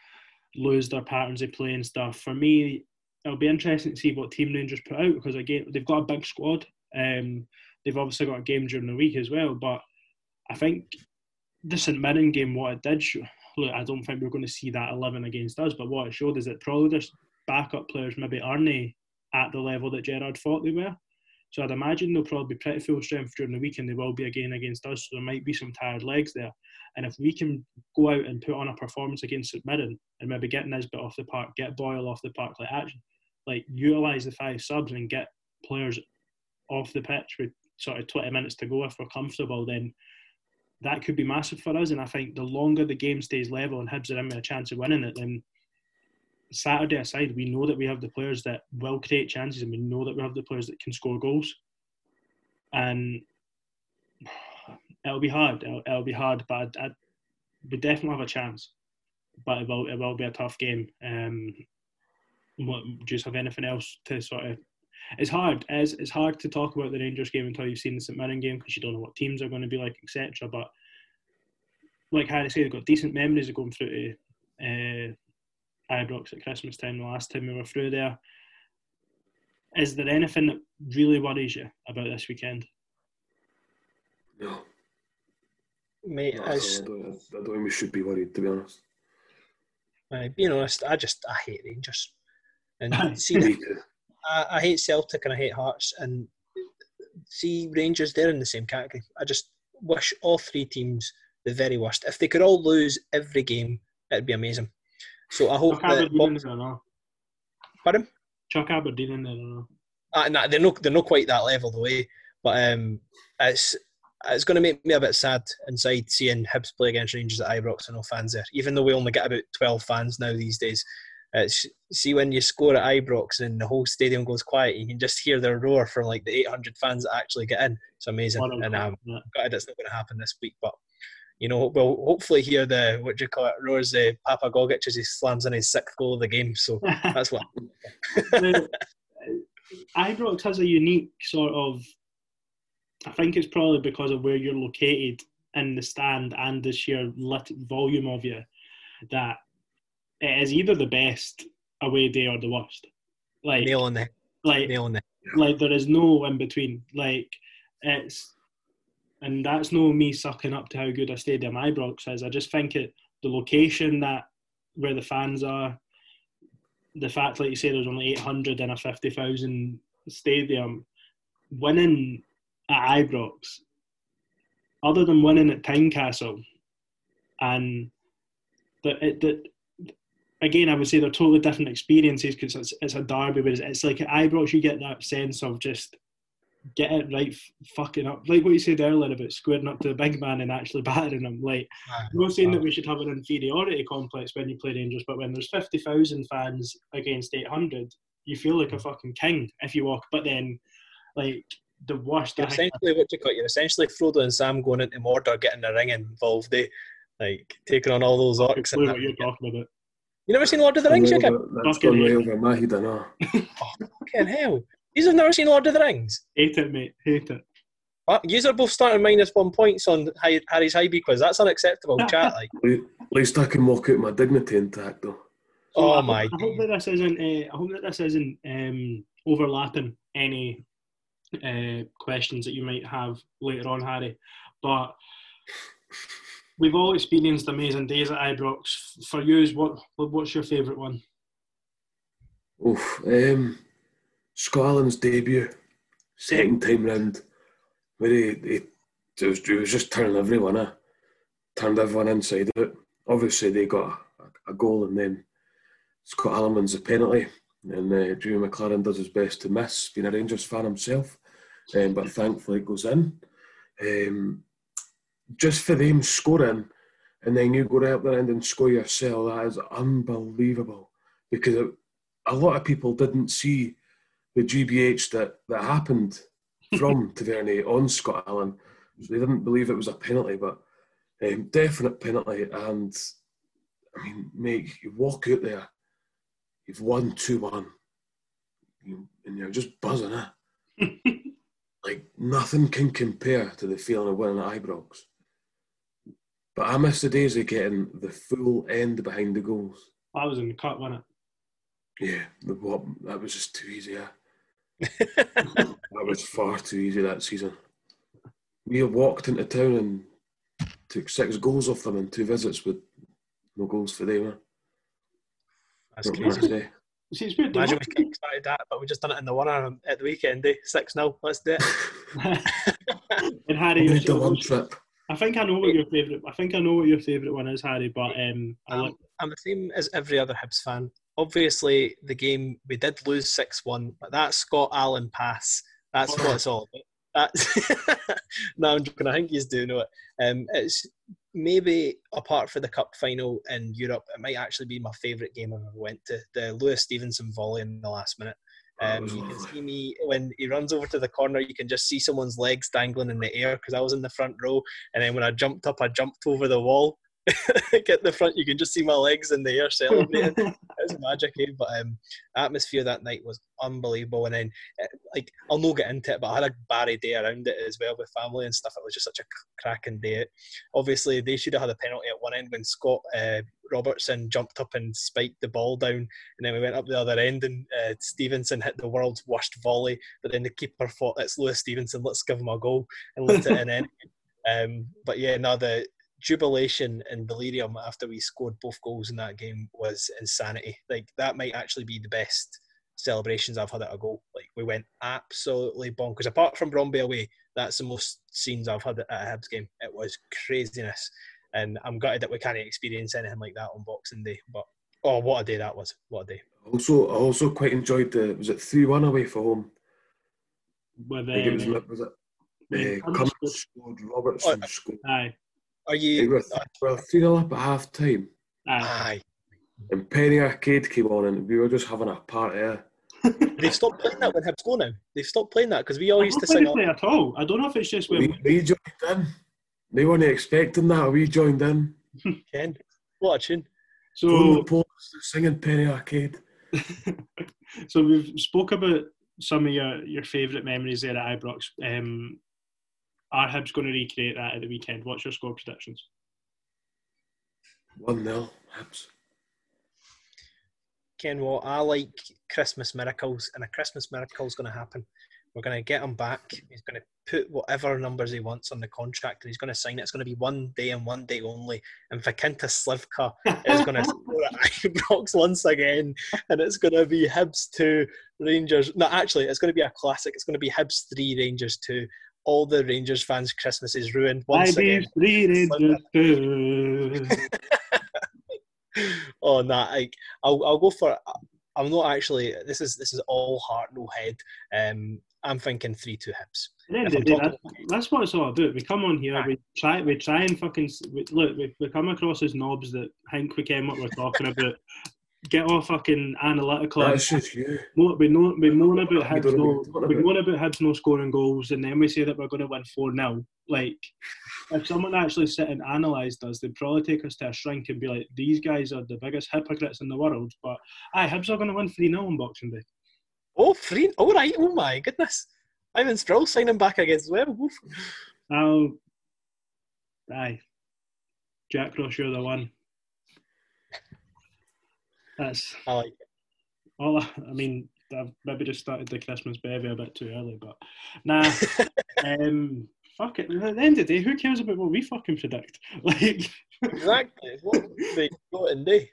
Speaker 1: lose their patterns of play and stuff. For me, it'll be interesting to see what Team Rangers put out because again, they've got a big squad. Um, they've obviously got a game during the week as well, but I think the St Mirren game, what it did show, look, I don't think we're going to see that 11 against us, but what it showed is that probably there's backup players maybe aren't at the level that Gerrard thought they were. So I'd imagine they'll probably be pretty full strength during the week and they will be again against us. So there might be some tired legs there. And if we can go out and put on a performance against St Mirren and maybe get Nisbet off the park, get Boyle off the park, like actually, like utilize the five subs and get players off the pitch with sort of 20 minutes to go if we're comfortable, then that could be massive for us. And I think the longer the game stays level and Hibs are in with a chance of winning it, then Saturday aside, we know that we have the players that will create chances and we know that we have the players that can score goals. And it'll be hard. It'll, it'll be hard, but I, we definitely have a chance. But it will, it will be a tough game. Um, what, do you have anything else to sort of it's hard. It's, it's hard to talk about the Rangers game until you've seen the St Mirren game because you don't know what teams are going to be like, etc. But like Harry said, they've got decent memories of going through to uh, Ibrox at Christmas time. The last time we were through there, is there anything that really worries you about this weekend?
Speaker 3: No.
Speaker 2: Mate,
Speaker 3: No,
Speaker 2: as,
Speaker 3: I, don't, I don't think we should be worried, to be honest.
Speaker 2: uh, being honest, I just I hate Rangers. And see,
Speaker 3: Me too.
Speaker 2: I, I hate Celtic and I hate Hearts and see Rangers. They're in the same category. I just wish all three teams the very worst. If they could all lose every game, it'd be amazing. So I hope
Speaker 1: Chuck
Speaker 2: that.
Speaker 1: Aberdeen in there no?
Speaker 2: Pardon?
Speaker 1: Chuck Aberdeen in there no?
Speaker 2: Uh, nah, they're not they're not quite that level the way, but um, it's it's going to make me a bit sad inside seeing Hibs play against Rangers at Ibrox and no fans there. Even though we only get about twelve fans now these days, it's see when you score at Ibrox and the whole stadium goes quiet, you can just hear their roar from like the eight hundred fans that actually get in. It's amazing, and um,
Speaker 1: yeah.
Speaker 2: gutted it's not going to happen this week, but. You know, we'll hopefully hear the what do you call it, roars uh, Papa Gogic as he slams in his sixth goal of the game. So that's what
Speaker 1: the, Ibrox has a unique sort of. I think it's probably because of where you're located in the stand and the sheer lit volume of you that it is either the best away day or the worst. Like,
Speaker 2: nail on the
Speaker 1: like,
Speaker 2: nail on the
Speaker 1: like there is no in between. Like it's, and that's no me sucking up to how good a stadium Ibrox is. I just think it the location that where the fans are, the fact, like you say, there's only 800 in a 50,000 stadium, winning at Ibrox, other than winning at Tynecastle, and the, it, the again, I would say they're totally different experiences because it's, it's a derby, but it's, it's like at Ibrox, you get that sense of just get it right, f- fucking up. Like what you said earlier about squaring up to the big man and actually battering him. Like, I'm not saying that we should have an inferiority complex when you play Rangers, but when there's 50,000 fans against 800, you feel like a mm. fucking king if you walk. But then, like, the worst
Speaker 2: You're essentially what you call you're essentially Frodo and Sam going into Mordor, getting the ring involved. They like taking on all those orcs.
Speaker 1: What you're talking about.
Speaker 2: You never seen Lord of the Rings, you kid?
Speaker 3: That's
Speaker 1: Fucking
Speaker 3: gone way over my head, I know.
Speaker 2: Fucking hell! You have never seen Lord of the Rings?
Speaker 1: Hate it, mate. Hate it.
Speaker 2: You are both starting minus one points on Hi- Harry's high quiz. That's unacceptable. Chat like.
Speaker 3: At least I can walk out my dignity intact, though.
Speaker 2: Oh
Speaker 1: I-
Speaker 2: my
Speaker 1: I hope that this isn't. Uh, I hope that this isn't um, overlapping any uh, questions that you might have later on, Harry. But we've all experienced amazing days at Ibrox. For you, what what's your favourite one?
Speaker 3: Oof. Um, Scott Allan's debut, second time round, where he, he, it was, he was just turning everyone in, turned everyone inside out. Obviously, they got a, a goal and then Scott Allan wins the penalty. And uh, Drew McLaren does his best to miss, being a Rangers fan himself. Um, but thankfully, it goes in. Um, just for them scoring, and then you go right up there end and score yourself, that is unbelievable. Because it, a lot of people didn't see the GBH that, that happened from Tavernier on Scott Allan. So they didn't believe it was a penalty, but um, definite penalty. And I mean, mate, you walk out there, you've won 2 1, you, and you're just buzzing, eh? like, nothing can compare to the feeling of winning at Ibrox. But I miss the days of getting the full end behind the goals.
Speaker 1: I was in the cut, wasn't it?
Speaker 3: Yeah, the what that was just too easy. Yeah. that was far too easy that season. We have walked into town and took six goals off them in two visits with no goals for them. eh?
Speaker 2: That's
Speaker 3: Not much
Speaker 2: crazy.
Speaker 3: to.
Speaker 1: See, it's weird.
Speaker 2: Imagine we kick-started that, but we just done it in the winner at the weekend. Eh? Six 0 Let's do it.
Speaker 1: and Harry,
Speaker 3: We
Speaker 1: yours-
Speaker 3: did the one trip.
Speaker 1: I think I know what your favourite. I think I know what your favourite one is, Harry. But um, I like
Speaker 2: I'm the same as every other Hibs fan. obviously the game we did lose six one, but that Scott Allan pass, that's what it's all about. That's no, I'm joking. I think he's doing it. Um, it's maybe apart from the cup final in Europe, it might actually be my favourite game I've ever went to. The Lewis Stevenson volley in the last minute. Um, you can see me when he runs over to the corner. You can just see someone's legs dangling in the air because I was in the front row, and then when I jumped up, I jumped over the wall. Get the front, you can just see my legs in the air celebrating. it was magic, eh? But um, atmosphere that night was unbelievable. And then, eh, like, I'll not get into it, but I had a Barry day around it as well with family and stuff. It was just such a cracking day. Obviously, they should have had a penalty at one end when Scott uh, Robertson jumped up and spiked the ball down, and then we went up the other end, and uh, Stevenson hit the world's worst volley. But then the keeper thought, "It's Lewis Stevenson. Let's give him a goal," and let it in. Um, but yeah, now the jubilation and delirium after we scored both goals in that game was insanity. Like that might actually be the best celebrations I've had at a goal. Like we went absolutely bonkers. Apart from Brøndby away, that's the most scenes I've had at a Hibs game. It was craziness, and I'm gutted that we can't experience anything like that on Boxing Day. But oh, what a day that was! What a day.
Speaker 3: Also, I also quite enjoyed the was it three one away for home.
Speaker 1: With,
Speaker 3: I think it was,
Speaker 1: um,
Speaker 3: was it
Speaker 1: with
Speaker 3: uh,
Speaker 1: Cummings
Speaker 3: Cummings scored, Robertson
Speaker 2: Oh,
Speaker 3: scored.
Speaker 1: aye,
Speaker 2: Are you?
Speaker 3: were, were three 0 up at half time,
Speaker 1: aye.
Speaker 2: Aye.
Speaker 3: and Penny Arcade came on, and we were just having a party.
Speaker 2: They've stopped playing that when Hibs go now. They've stopped playing that because we all
Speaker 1: I
Speaker 2: used to sing.
Speaker 1: they play at all. I don't know if it's just when
Speaker 3: We, we joined in. They weren't expecting that. We joined in.
Speaker 2: Ken, what a tune!
Speaker 3: Going
Speaker 1: so
Speaker 3: the post, singing Penny Arcade.
Speaker 1: so we've spoke about some of your, your favourite memories there at Ibrox. Um, are Hibs going to recreate that at the weekend? What's your score predictions?
Speaker 3: 1 0. Hibs.
Speaker 2: Ken, what I like Christmas miracles, and a Christmas miracle is going to happen. We're going to get him back. He's going to put whatever numbers he wants on the contract, and he's going to sign it. It's going to be one day and one day only. And Vykintas Slivka is going to score at Ibrox once again, and it's going to be Hibs two, Rangers. No, actually, it's going to be a classic. It's going to be Hibs three, Rangers two. All the Rangers fans' Christmas is ruined once
Speaker 1: I
Speaker 2: again.
Speaker 1: be three Rangers too.
Speaker 2: oh no, like I'll I'll go for. I'm not actually. This is this is all heart, no head. Um, I'm thinking three two hips.
Speaker 1: At the end
Speaker 2: If I'm
Speaker 1: the day,
Speaker 2: talking-
Speaker 1: that's, that's what it's all about. We come on here, we try, we try and fucking we, look. We, we come across as knobs that think we came what we're talking about. Get all fucking analytical.
Speaker 3: That's just you.
Speaker 1: Mo- we know we moan about
Speaker 3: We
Speaker 1: Hibs no,
Speaker 3: what you're talking
Speaker 1: we
Speaker 3: about.
Speaker 1: moan about Hibs no scoring goals, and then we say that we're going to win four 0 Like, if someone actually sit and analysed us, they'd probably take us to a shrink and be like, "These guys are the biggest hypocrites in the world." But aye, Hibs are going to win three 0 on Boxing Day.
Speaker 2: Oh, three. All right. Oh my goodness. Ivan Sproule signing back against as well. Oof.
Speaker 1: Aye, Jack Ross, you're the one. That's
Speaker 2: I like it.
Speaker 1: all. I, I mean, I've maybe just started the Christmas bevy a bit too early, but nah. um, fuck it. At the end of the day, who cares about what we fucking predict? Like,
Speaker 2: Exactly. What they got in day.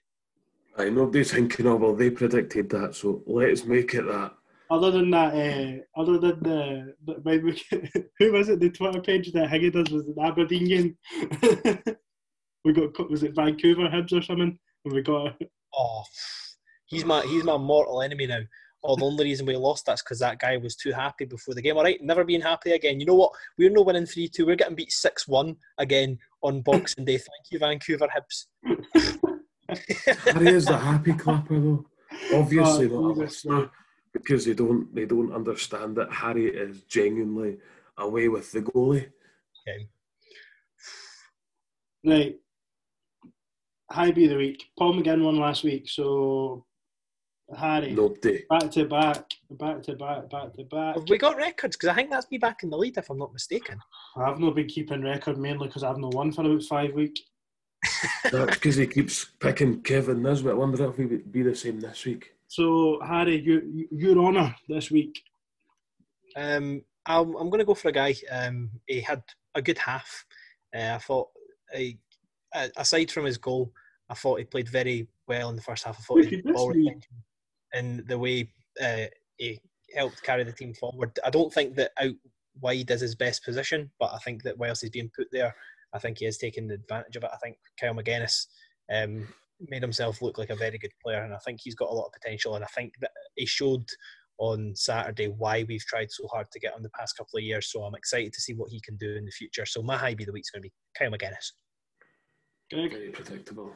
Speaker 3: Aye, nobody's thinking, oh, well, they predicted that, so let's make it that.
Speaker 1: other than that, uh, other than the, the who was it? The Twitter page that Higgy does was it the Aberdeen game. we got was it Vancouver Hibs or something, and we got
Speaker 2: Oh, he's my he's my mortal enemy now. Oh, the only reason we lost that's because that guy was too happy before the game. All right, never being happy again. You know what? We're no winning three two. We're getting beat six one again on Boxing Day. Thank you, Vancouver Hibs.
Speaker 3: Harry is the happy clapper, though. Obviously,
Speaker 1: Oh,
Speaker 3: not listener, because they don't they don't understand that Harry is genuinely away with the goalie.
Speaker 2: Okay.
Speaker 1: Right. Hibee of the week. Paul McGinn won last week, so Harry
Speaker 3: Nobody.
Speaker 1: back to back, back to back, back to back.
Speaker 2: Have we got records? Because I think that's me back in the lead, if I'm not mistaken.
Speaker 1: I've not been keeping record mainly because I've not won for about five weeks.
Speaker 3: That's because he keeps picking Kevin Nisbet. I wonder if he would be the same this week.
Speaker 1: So Harry, you you- your honour this week.
Speaker 2: Um, I'm, I'm going to go for a guy. Um, he had a good half. Uh, I thought, he, aside from his goal, I thought he played very well in the first half. I thought ball and the way uh, he helped carry the team forward. I don't think that out wide is his best position, but I think that whilst he's being put there, I think he is taking advantage of it. I think Kyle Magennis um, made himself look like a very good player, and I think he's got a lot of potential. And I think that he showed on Saturday why we've tried so hard to get him the past couple of years. So I'm excited to see what he can do in the future. So my high be the week's going to be Kyle Magennis.
Speaker 1: Greg?
Speaker 3: Very predictable.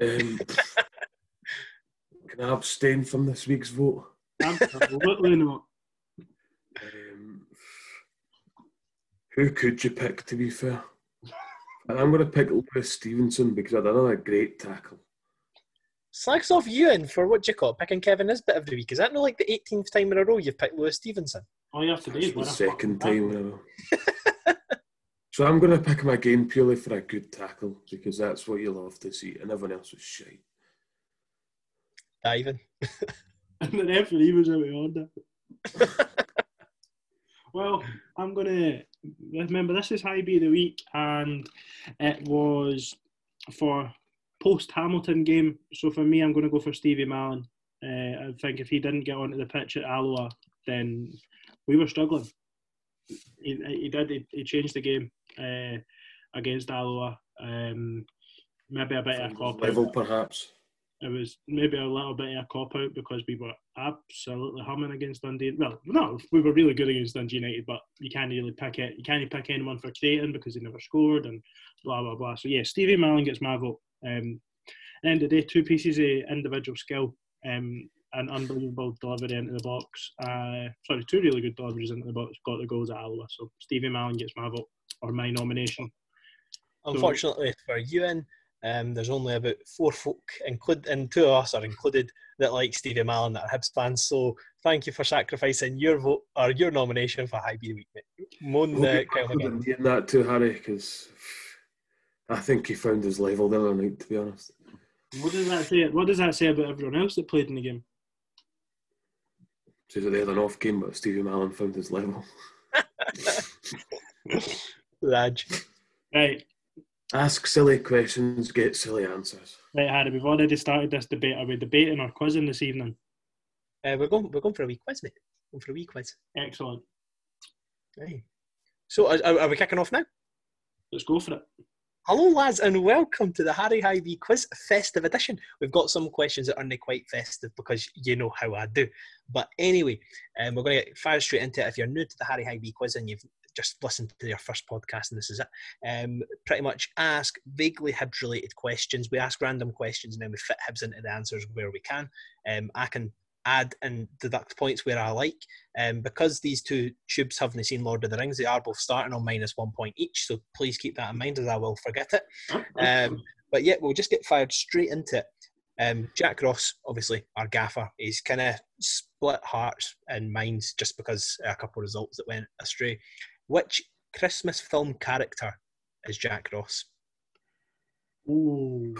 Speaker 3: Um, can I abstain from this week's vote?
Speaker 1: Absolutely not.
Speaker 3: Um, who could you pick, to be fair? I'm going to pick Lewis Stevenson because I done a great tackle.
Speaker 2: Slags off Ewan for what do you call picking Kevin Nisbet every week. Is that not like the 18th time in a row you've picked Lewis Stevenson?
Speaker 1: All you have to do is
Speaker 3: the second time in a row. so I'm going to pick him again purely for a good tackle because that's what you love to see, and everyone else was shite.
Speaker 2: Diving.
Speaker 1: and the referee was out of order. well, I'm gonna remember this is Hibee of the week, and it was for post Hamilton game. So for me, I'm going to go for Stevie Mallan. Uh, I think if he didn't get onto the pitch at Alloa, then we were struggling. He, he did. He, he changed the game uh, against Alloa. Um, maybe a bit of a cop out
Speaker 3: Level, perhaps.
Speaker 1: it was maybe a little bit of a cop out because we were absolutely humming against Dundee. Well, no, we were really good against Dundee United, but you can't really pick it. You can't pick anyone for creating because they never scored and blah blah blah. So yeah, Stevie Mallan gets my vote. Um, the end of the day, two pieces of individual skill um, and unbelievable delivery into the box. Uh, sorry, two really good deliveries into the box got the goals at Alloa. So Stevie Mallan gets my vote or my nomination.
Speaker 2: Unfortunately for Ewan, um, there's only about four folk, include, and two of us are included, that like Stevie Mallan that are Hibs fans. So thank you for sacrificing your vote or your nomination for Hibee of the Week. mate. Moan
Speaker 3: Hope
Speaker 2: uh,
Speaker 3: you
Speaker 2: Kyle
Speaker 3: couldn't
Speaker 2: McGinn.
Speaker 3: that too, Harry, because I think he found his level the other night, to be honest.
Speaker 1: What does that say? What does that say about everyone else that played in the game?
Speaker 3: Says that they had an off game, but Stevie Mallan found his level.
Speaker 2: Raj.
Speaker 1: Right,
Speaker 3: Ask silly questions, get silly answers.
Speaker 1: right, Harry. We've already started this debate. Are we debating or quizzing this evening?
Speaker 2: Uh, we're going. We're going for a wee quiz, mate. Going for a wee quiz.
Speaker 1: Excellent.
Speaker 2: Aye. So are, are we kicking off now?
Speaker 1: Let's go for it.
Speaker 2: Hello, lads, and welcome to the Harry V Quiz Festive Edition. We've got some questions that aren't quite festive because you know how I do. But anyway, um, we're going to get fired straight into it. If you're new to the Harry V Quiz and you've just listened to your first podcast and this is it, um, pretty much ask vaguely Hibs related questions. We ask random questions and then we fit Hibs into the answers where we can. Um, I can add and deduct points where I like. Um, because these two tubes haven't seen Lord of the Rings, they are both starting on minus one point each. So please keep that in mind as I will forget it. Um, but yeah, we'll just get fired straight into it. Um, Jack Ross, obviously, our gaffer, he's kind of split hearts and minds just because a couple of results that went astray. Which Christmas film character is Jack Ross?
Speaker 1: Ooh.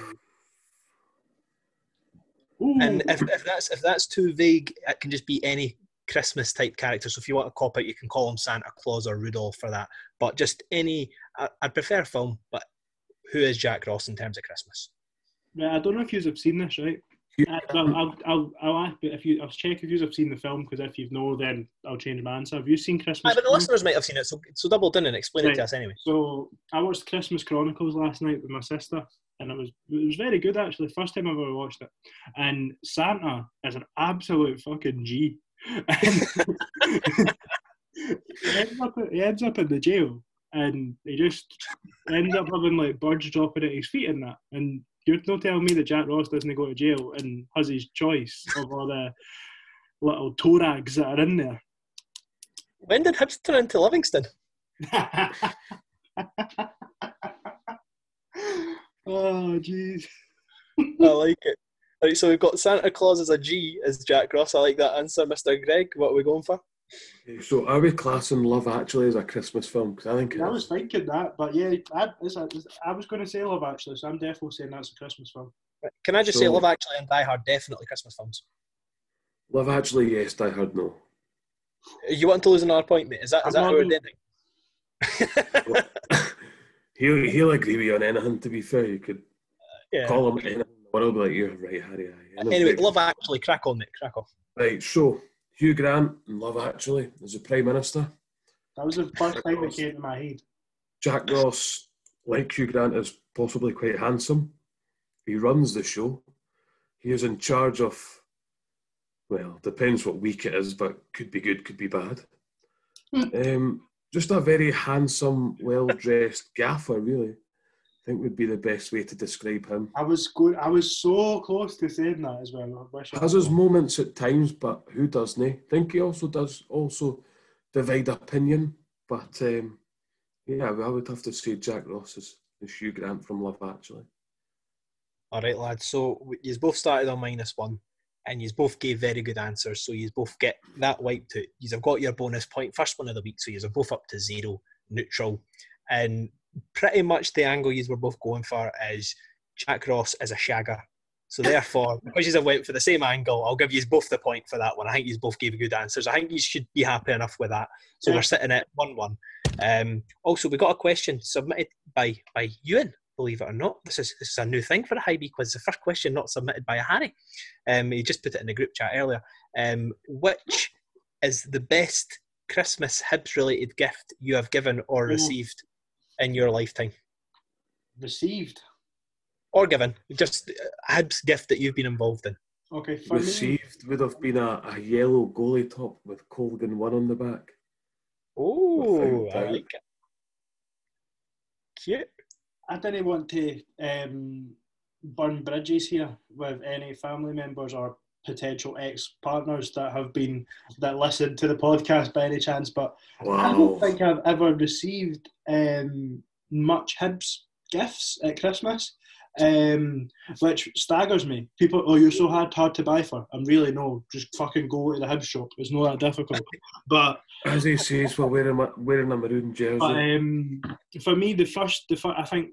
Speaker 1: Ooh.
Speaker 2: And if, if that's if that's too vague, it can just be any Christmas type character. So if you want to cop out, you can call him Santa Claus or Rudolph for that. But just any, I, I'd prefer film. But who is Jack Ross in terms of Christmas?
Speaker 1: Right, I don't know if you have seen this, right? Uh, I'll, I'll, I'll ask, but if you, I'll check if you have seen the film because if you know, then I'll change my answer. Have you seen Christmas?
Speaker 2: Aye, but the
Speaker 1: Chronicles?
Speaker 2: listeners might have seen it, so so double down and explain it to us anyway.
Speaker 1: So I watched Christmas Chronicles last night with my sister, and it was it was very good actually. First time I've ever watched it, and Santa is an absolute fucking G. he, ends up, he ends up in the jail, and he just ends up having like birds dropping at his feet and that. And you're not telling me that Jack Ross doesn't go to jail and has his choice of all the little toe rags that are in there.
Speaker 2: When did Hibs turn into Livingston?
Speaker 1: oh jeez.
Speaker 2: I like it. Right, so we've got Santa Claus as a G as Jack Ross. I like that answer, Mr. Greg. What are we going for?
Speaker 3: So are we classing Love Actually as a Christmas film? Because I think it
Speaker 1: I was thinking that, but yeah, I, it's a, it's- I was going to say Love Actually, so I'm definitely saying that's a Christmas film.
Speaker 2: Right, Can I just say Love Actually and Die Hard definitely Christmas films?
Speaker 3: Love Actually, yes. Die Hard, no.
Speaker 2: You want to lose another point, mate? Is that is
Speaker 1: I'm
Speaker 2: that how we're
Speaker 1: losing.
Speaker 2: ending?
Speaker 3: he'll he'll agree with you on anything. To be fair, you could uh,
Speaker 2: yeah.
Speaker 3: call him anything. But I'll be like, you're right, Harry. aye."
Speaker 2: Anyway, Love Actually, crack on, mate. Crack on.
Speaker 3: Right, so Hugh Grant in Love Actually as the Prime Minister.
Speaker 1: That was the first thing that came to my head.
Speaker 3: Jack Ross, like Hugh Grant, is possibly quite handsome. He runs the show. He is in charge of, well, depends what week it is, but could be good, could be bad. um, just a very handsome, well dressed gaffer, really. I think would be the best way to describe him.
Speaker 1: I was good. I was so close to saying that as well. I wish I
Speaker 3: Has his moments at times, but who doesn't? he? think he also does also divide opinion. But um, yeah, I would have to say Jack Ross is, is Hugh Grant from Love Actually.
Speaker 2: All right, lads. So you've both started on minus one, and you both gave very good answers. So you both get that wiped out. You have got your bonus point, first one of the week. So you are both up to zero, neutral, and pretty much the angle you were both going for is Jack Ross as a shagger. So therefore, because you have went for the same angle, I'll give you both the point for that one. I think you both gave good answers. I think you should be happy enough with that. So yeah. we're sitting at one-one. Um, also, we got a question submitted by by Ewan believe it or not. This is this is a new thing for the Hibee quiz. The first question not submitted by a Harry. Um, he just put it in the group chat earlier. Um, which is the best Christmas Hibs related gift you have given or received in your lifetime?
Speaker 1: Received
Speaker 2: or given, just a Hibs gift that you've been involved in.
Speaker 1: Okay,
Speaker 3: received me. would have been a, a yellow goalie top with Colgan one on the back.
Speaker 2: Oh, I like it. Cute.
Speaker 1: I didn't want to um, burn bridges here with any family members or potential ex-partners that have been that listened to the podcast by any chance, but wow. I don't think I've ever received um, much Hibs gifts at Christmas, um, which staggers me. People, oh, you're so hard hard to buy for. I'm really no, just fucking go to the Hibs shop. It's not that difficult. But
Speaker 3: as he says, we're wearing a, wearing a maroon jersey.
Speaker 1: But, um, for me, the first, the I think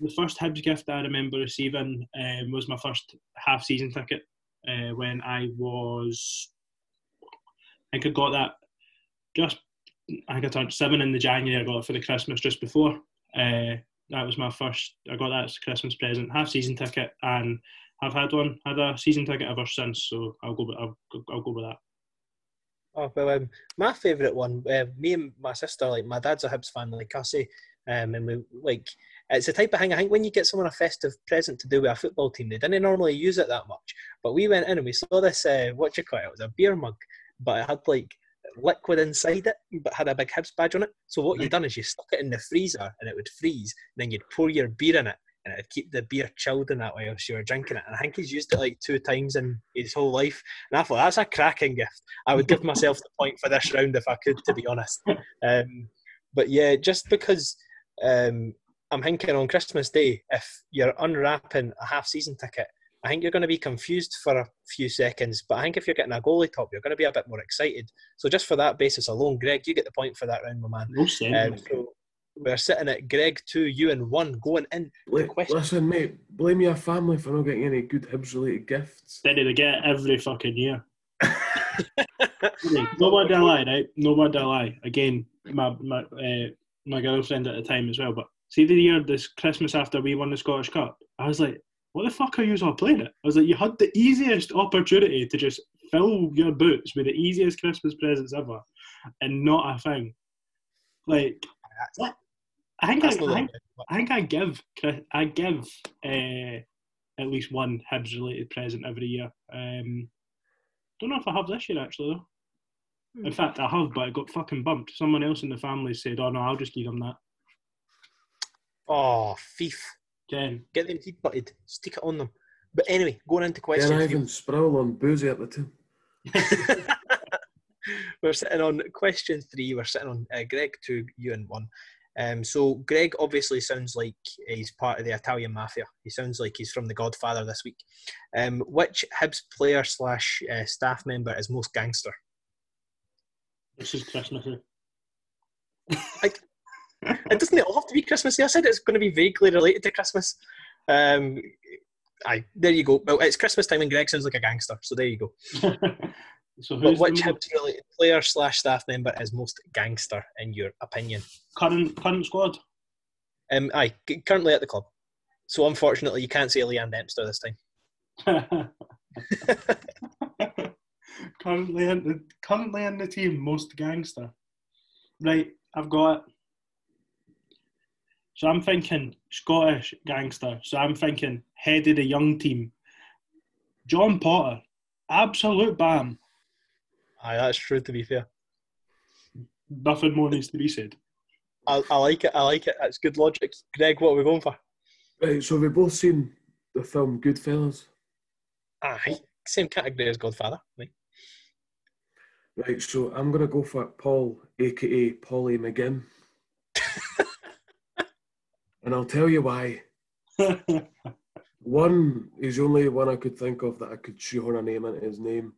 Speaker 1: the first Hibs gift I remember receiving um, was my first half season ticket uh, when I was. I think I got that just. I think I turned seven in the January. I got it for the Christmas just before. Uh, that was my first. I got that as a Christmas present, half season ticket, and I've had one, had a season ticket ever since. So I'll go. With, I'll, I'll go with that.
Speaker 2: Oh well, um, my favourite one. Uh, me and my sister, like my dad's a Hibs fan, like Cassie, um, and we like it's the type of thing I think when you get someone a festive present to do with a football team, they didn't normally use it that much. But we went in and we saw this, uh, what you call it? It was a beer mug, but it had like liquid inside it, but had a big Hibs badge on it. So what you done is you stuck it in the freezer and it would freeze. And then you'd pour your beer in it and it'd keep the beer chilled in that way as you were drinking it. And I think he's used it like two times in his whole life. And I thought that's a cracking gift. I would give myself the point for this round if I could, to be honest. Um, but yeah, just because um, I'm thinking on Christmas Day, if you're unwrapping a half season ticket, I think you're going to be confused for a few seconds. But I think if you're getting a goalie top, you're going to be a bit more excited. So just for that basis alone, Greg, you get the point for that round, my man.
Speaker 1: No um, so
Speaker 2: we're sitting at Greg two, you and one, going in.
Speaker 3: Listen, mate, blame your family for not getting any good Hibs related gifts.
Speaker 1: Then they get every fucking year. no one I lie, right? No one I lie. Again, my my uh, my girlfriend at the time as well, but see the year this Christmas after we won the Scottish Cup, I was like, what the fuck are you all playing it? I was like, you had the easiest opportunity to just fill your boots with the easiest Christmas presents ever, and not a thing. Like, I think I, I, think, I think I give I give uh, at least one Hibs related present every year. Um, don't know if I have this year actually though. In hmm. fact, I have, but I got fucking bumped. Someone else in the family said, "Oh no, I'll just give them that."
Speaker 2: Oh, thief.
Speaker 1: Ken.
Speaker 2: Get them heat butted. Stick it on them. But anyway, going into questions.
Speaker 3: Ken Ivan Sproule on boozy at the two.
Speaker 2: we're sitting on question three. We're sitting on uh, Greg two, you and one. Um, so Greg obviously sounds like he's part of the Italian mafia. He sounds like he's from The Godfather this week. Um, which Hibs player slash uh, staff member is most gangster?
Speaker 1: This is Christmas.
Speaker 2: like, it doesn't all have to be Christmas. I said it's going to be vaguely related to Christmas. Um, aye, there you go. Well, it's Christmas time and Greg sounds like a gangster, so there you go. so but which player slash staff member is most gangster in your opinion?
Speaker 1: Current current squad.
Speaker 2: Um, aye, currently at the club. So unfortunately, you can't say Leanne Dempster this time.
Speaker 1: currently in the currently in the team, most gangster. Right, I've got So I'm thinking Scottish gangster. So I'm thinking head of the young team. John Potter, absolute bam.
Speaker 2: Aye, that's true. To be fair,
Speaker 1: Nothing more needs to be said.
Speaker 2: I, I like it. I like it. That's good logic. Greg, what are we going for?
Speaker 3: Right, so we've both seen the film Goodfellas.
Speaker 2: Aye, same category as Godfather. Right.
Speaker 3: Right, so I'm gonna go for Paul, aka Polly McGinn, and I'll tell you why. One, he's the only one I could think of that I could shoehorn a name into his name.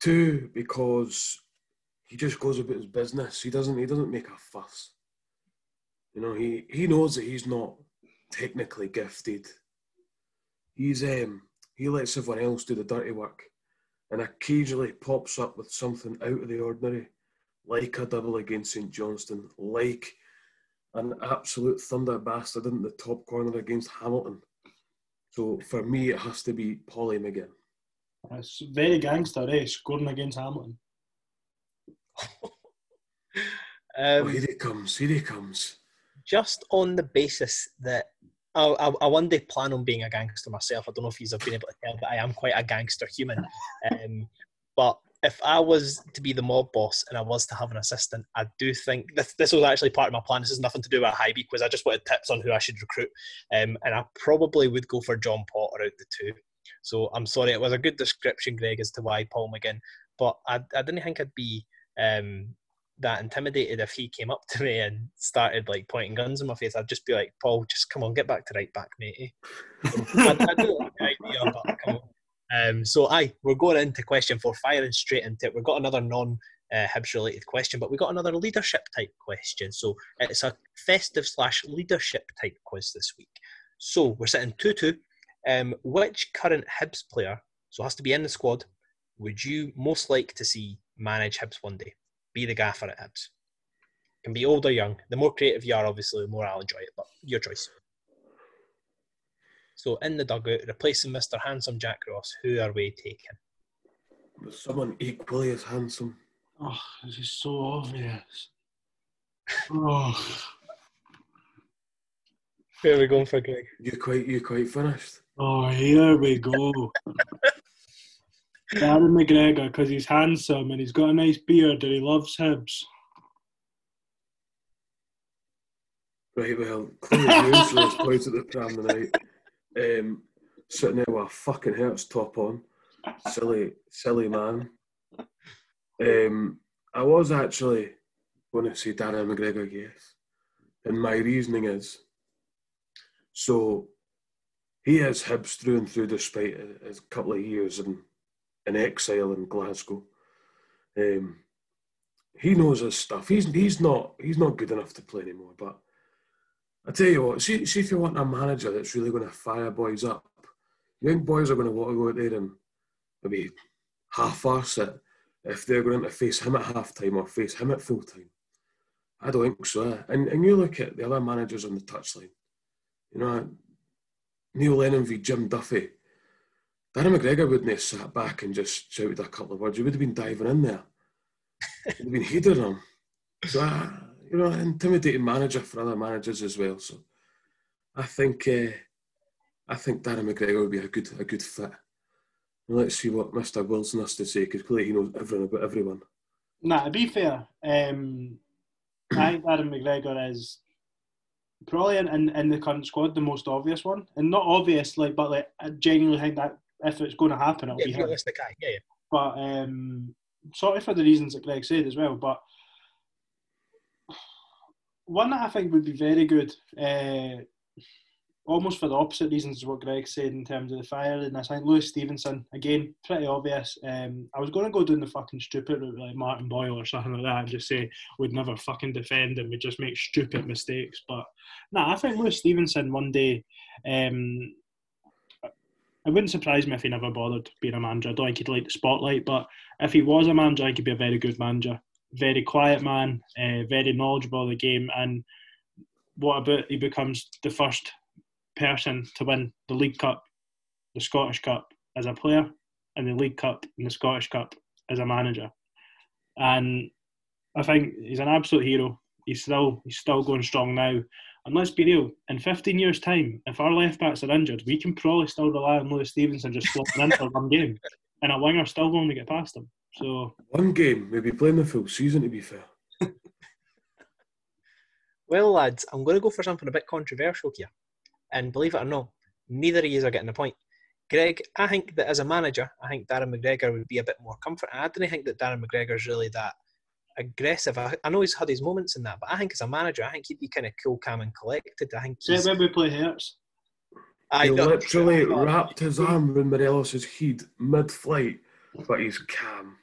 Speaker 3: Two, because he just goes about his business. He doesn't. He doesn't make a fuss. You know, he he knows that he's not technically gifted. He's um he lets everyone else do the dirty work, and occasionally pops up with something out of the ordinary, like a double against St Johnstone, like an absolute thunder bastard in the top corner against Hamilton. So for me, it has to be Polly McGinn.
Speaker 1: It's very gangster, eh? Scoring against Hamilton.
Speaker 3: Oh,
Speaker 2: Um,
Speaker 3: here he comes! Here he comes!
Speaker 2: just on the basis that I, I, I one day plan on being a gangster myself. I don't know if you've been able to tell, but I am quite a gangster human. Um, but if I was to be the mob boss and I was to have an assistant, I do think this, this was actually part of my plan. This has nothing to do with Hibee quiz. I just wanted tips on who I should recruit. Um, and I probably would go for John Potter out the two. So I'm sorry, it was a good description, Greg, as to why Paul McGinn. But I, I didn't think I'd be um, that intimidated if he came up to me and started like pointing guns in my face. I'd just be like, Paul, just come on, get back to right back, matey. I, I do like the idea, but come on. Um, so, aye, we're going into question four, firing straight into it. We've got another non uh, Hibs related question, but we've got another leadership type question. So, it's a festive slash leadership type quiz this week. So, we're sitting 2 2. Um, which current Hibs player, so has to be in the squad, would you most like to see manage Hibs one day? Be the gaffer at Hibs. Can be old or young. The more creative you are, obviously, the more I'll enjoy it, but your choice. So in the dugout, replacing Mr. Handsome Jack Ross, who are we taking?
Speaker 3: There's someone equally as handsome.
Speaker 1: Oh, this is so obvious. Oh,
Speaker 2: Who are we going for, Greg?
Speaker 3: You quite you quite finished.
Speaker 1: oh here we go. Darren McGregor, because he's handsome and he's got a nice beard and he loves Hibs.
Speaker 3: Right, well, clearly useless points at the pram tonight. Um, sitting there with a fucking Hearts top on. Silly, silly man. Um, I was actually going to say Darren McGregor, yes. And my reasoning is so he is Hibs through and through despite his couple of years in, in exile in Glasgow. Um, he knows his stuff. He's he's not he's not good enough to play anymore. But I tell you what, see, see if you want a manager that's really going to fire boys up, young boys are going to want to go out there and maybe half-arse it if they're going to face him at half time or face him at full time. I don't think so. And and you look at the other managers on the touchline. You know, Neil Lennon v Jim Duffy. Darren McGregor wouldn't have sat back and just shouted a couple of words. He would have been diving in there. He'd have been heading them. So, uh, you know, intimidating manager for other managers as well. So, I think uh, I think Darren McGregor would be a good a good fit. And let's see what Mr. Wilson has to say because clearly he knows everything about everyone.
Speaker 1: Nah, to be fair, um, I think Darren McGregor is probably in, in, in the current squad the most obvious one. And not obvious, like, but like, I genuinely think that if it's going to happen, it'll be
Speaker 2: Yeah,
Speaker 1: him.
Speaker 2: realistic guy. Yeah, yeah.
Speaker 1: But um, sorry for the reasons that Greg said as well. But one that I think would be very good, uh, almost for the opposite reasons as what Greg said in terms of the firing. I think Lewis Stevenson again, pretty obvious. Um, I was going to go down the fucking stupid route like Martin Boyle or something like that and just say we'd never fucking defend and we'd just make stupid mistakes. But nah, I think Lewis Stevenson one day. Um, it wouldn't surprise me if he never bothered being a manager. I don't think he'd like the spotlight, but if he was a manager, I think he'd be a very good manager. Very quiet man, uh, very knowledgeable of the game, and what about he becomes the first person to win the League Cup, the Scottish Cup as a player, and the League Cup and the Scottish Cup as a manager. And I think he's an absolute hero. He's still he's still going strong now. And let's be real, in 15 years' time, if our left backs are injured, we can probably still rely on Lewis Stevenson just slotting in for one game. And a winger still going to get past him. So
Speaker 3: One game, maybe playing the full season to be fair.
Speaker 2: Well, lads, I'm going to go for something a bit controversial here. And believe it or not, neither of you are getting a point. Greg, I think that as a manager, I think Darren McGregor would be a bit more comfort. I don't think that Darren McGregor is really that aggressive. I, I know he's had his moments in that, but I think as a manager, I think he'd be kind of cool, calm, and collected. I think
Speaker 1: say
Speaker 2: he's,
Speaker 1: when we play Hearts.
Speaker 2: I
Speaker 3: He literally
Speaker 2: I-
Speaker 3: wrapped his arm around Morelos' head mid-flight, but he's calm.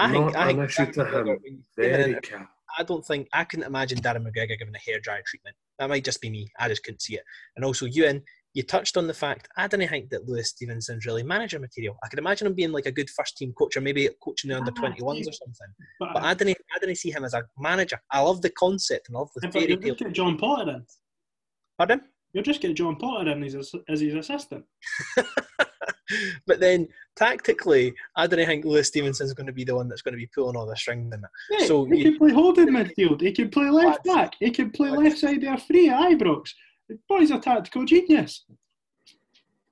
Speaker 2: I think,
Speaker 3: not
Speaker 2: I think
Speaker 3: an issue to him.
Speaker 2: you see him in
Speaker 3: Very
Speaker 2: it. I don't think I couldn't imagine Darren McGregor giving a hairdryer treatment. That might just be me. I just couldn't see it. And also, Ewan, you touched on the fact I don't think that Lewis Stevenson's really manager material. I could imagine him being like a good first team coach or maybe coaching the under
Speaker 1: Ah,
Speaker 2: 21s or something.
Speaker 1: But,
Speaker 2: But I didn't, I didn't see him as a manager. I love the concept and I love the
Speaker 1: but
Speaker 2: fairy tale.
Speaker 1: get John Potter in.
Speaker 2: Pardon?
Speaker 1: You'll just get John Potter in as his, as his assistant.
Speaker 2: but then tactically, I don't think Lewis Stevenson's going to be the one that's going to be pulling all the strings in it. So
Speaker 1: he
Speaker 2: you-
Speaker 1: can play holding midfield. He can play left back. He can play left side there free at Ibrox. The boy's a tactical genius.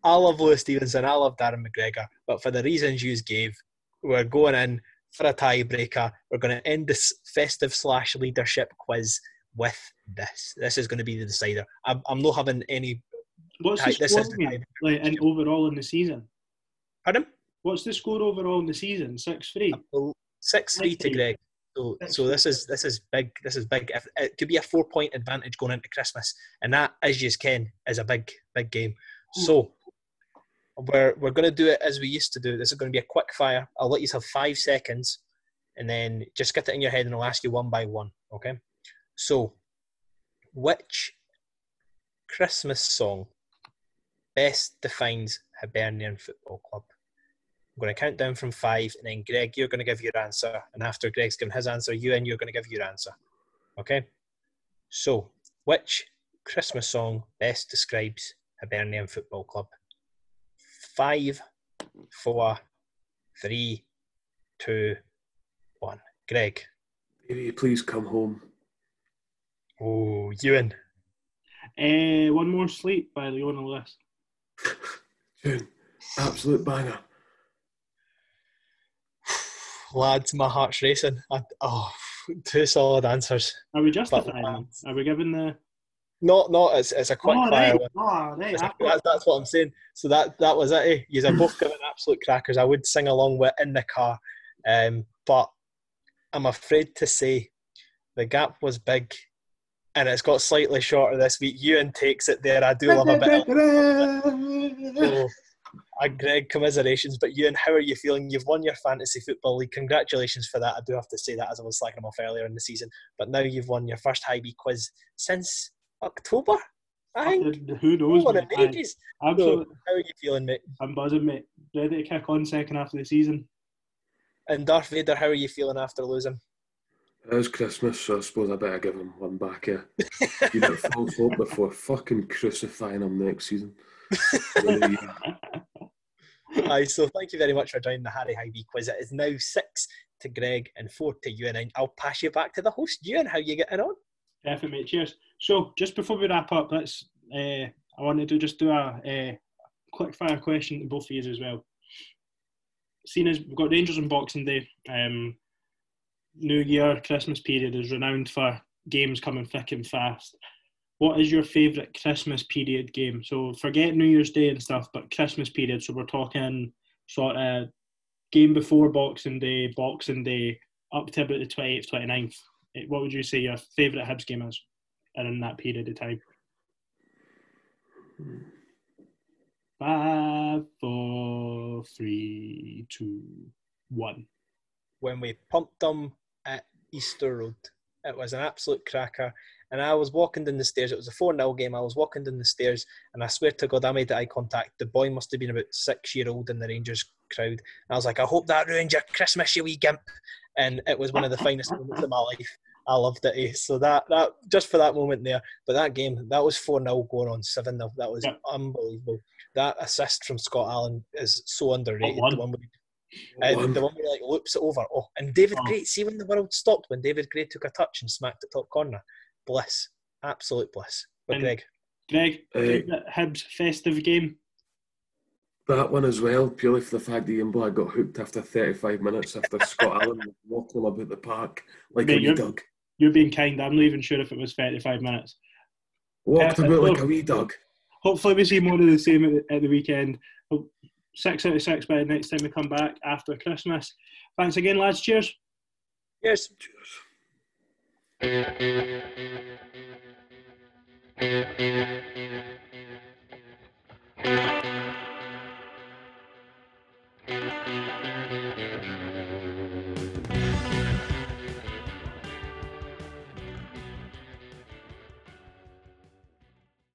Speaker 2: I love Lewis Stevenson. I love Darren McGregor. But for the reasons you gave, we're going in for a tiebreaker. We're going to end this festive slash leadership quiz with this. This is going to be the decider. I'm, I'm not having any.
Speaker 1: What's the
Speaker 2: this
Speaker 1: score mate, like in overall in the season?
Speaker 2: Pardon?
Speaker 1: What's the score overall in the season? Six three.
Speaker 2: Six three to Greg. So, so this is this is big. This is big. If, uh, it could be a four point advantage going into Christmas, and that, as you can, is a big big game. Hmm. So we're we're going to do it as we used to do. This is going to be a quick fire. I'll let you have five seconds, and then just get it in your head, and I'll ask you one by one. Okay. So, which Christmas song best defines Hibernian Football Club? I'm going to count down from five, and then Greg, you're going to give your answer, and after Greg's given his answer, you and you're going to give your answer. Okay. So, which Christmas song best describes Hibernian Football Club? Five, four, three, two, one. Greg.
Speaker 3: Baby, please come home.
Speaker 2: Oh, Ewan.
Speaker 1: Uh, one more sleep by Leona Lewis.
Speaker 3: June, absolute banger.
Speaker 2: Lads, my heart's racing. I, oh, two solid answers.
Speaker 1: Are we justifying them? Are we giving the?
Speaker 2: Not, not. It's, it's a quick
Speaker 1: oh,
Speaker 2: fire
Speaker 1: right.
Speaker 2: one.
Speaker 1: Oh, right.
Speaker 2: It's
Speaker 1: I
Speaker 2: like- that's, that's what I'm saying. So that that was it. Eh? You're both giving absolute crackers. I would sing along with in the car, um, but I'm afraid to say the gap was big, and it's got slightly shorter this week. Ewan takes it there. I do love a bit. Of, so, Greg, commiserations. But Ewan, how are you feeling? You've won your fantasy football league. Congratulations for that. I do have to say that as I was slacking him off earlier in the season. But now you've won your first Hibee quiz since October. I think.
Speaker 1: Who knows?
Speaker 2: Won
Speaker 1: mate? Oh,
Speaker 2: ages.
Speaker 1: Absolutely.
Speaker 2: So, how are you feeling, mate?
Speaker 1: I'm buzzing, mate. Ready to kick on second half of the season.
Speaker 2: And Darth Vader, how are you feeling after losing?
Speaker 3: It is Christmas, so I suppose I better give him one back here. Give it false hope before fucking crucifying him next season. Really.
Speaker 2: Aye, so thank you very much for joining the Harry Hibee quiz. It is now six to Greg and four to you, and I'll pass you back to the host. You and how you getting on?
Speaker 1: Perfect, mate. Cheers. So, just before we wrap up, let's. Uh, I wanted to just do a uh, quick fire question to both of you as well. Seeing as we've got Rangers on Boxing Day, um, New Year, Christmas period is renowned for games coming thick and fast. What is your favourite Christmas period game? So forget New Year's Day and stuff, but Christmas period. So we're talking sort of game before Boxing Day, Boxing Day, up to about the 28th, 29th. Eh, What would you say your favourite Hibs game is in that period of time? Five, four, three, two, one.
Speaker 2: When we pumped them at Easter Road, it was an absolute cracker. And I was walking down the stairs. It was a 4 0 game. I was walking down the stairs, and I swear to God, I made eye contact. The boy must have been about six year old in the Rangers crowd. And I was like, I hope that ruined your Christmas, you wee gimp. And it was one of the finest moments of my life. I loved it. eh? So that that just for that moment there, but that game that was four 0 going on seven 0 That was
Speaker 1: Yeah.
Speaker 2: unbelievable. That assist from Scott Allan is so underrated. The one uh,
Speaker 3: One.
Speaker 2: the one where he, like loops it over. Oh, and David
Speaker 1: Oh.
Speaker 2: Gray. See when the world stopped when David Gray took a touch and smacked the top corner. Bliss. Absolute bliss. But
Speaker 1: And-
Speaker 2: Greg,
Speaker 1: Greg,
Speaker 3: Uh,
Speaker 1: favourite Hibs festive game?
Speaker 3: That one as well, purely for the fact that Ian Black got hooked after 35 minutes after Scott Allan was walking him about the park like
Speaker 1: Mate,
Speaker 3: a wee dog.
Speaker 1: You're being kind. I'm not even sure if it was 35 minutes.
Speaker 3: Walked
Speaker 1: Perfect.
Speaker 3: about like a wee dog.
Speaker 1: Hopefully, we see more of the same at the, at the weekend. Hope- Six out of six by the next time we come back after Christmas. Thanks again, lads. Cheers.
Speaker 2: yes.
Speaker 4: Thank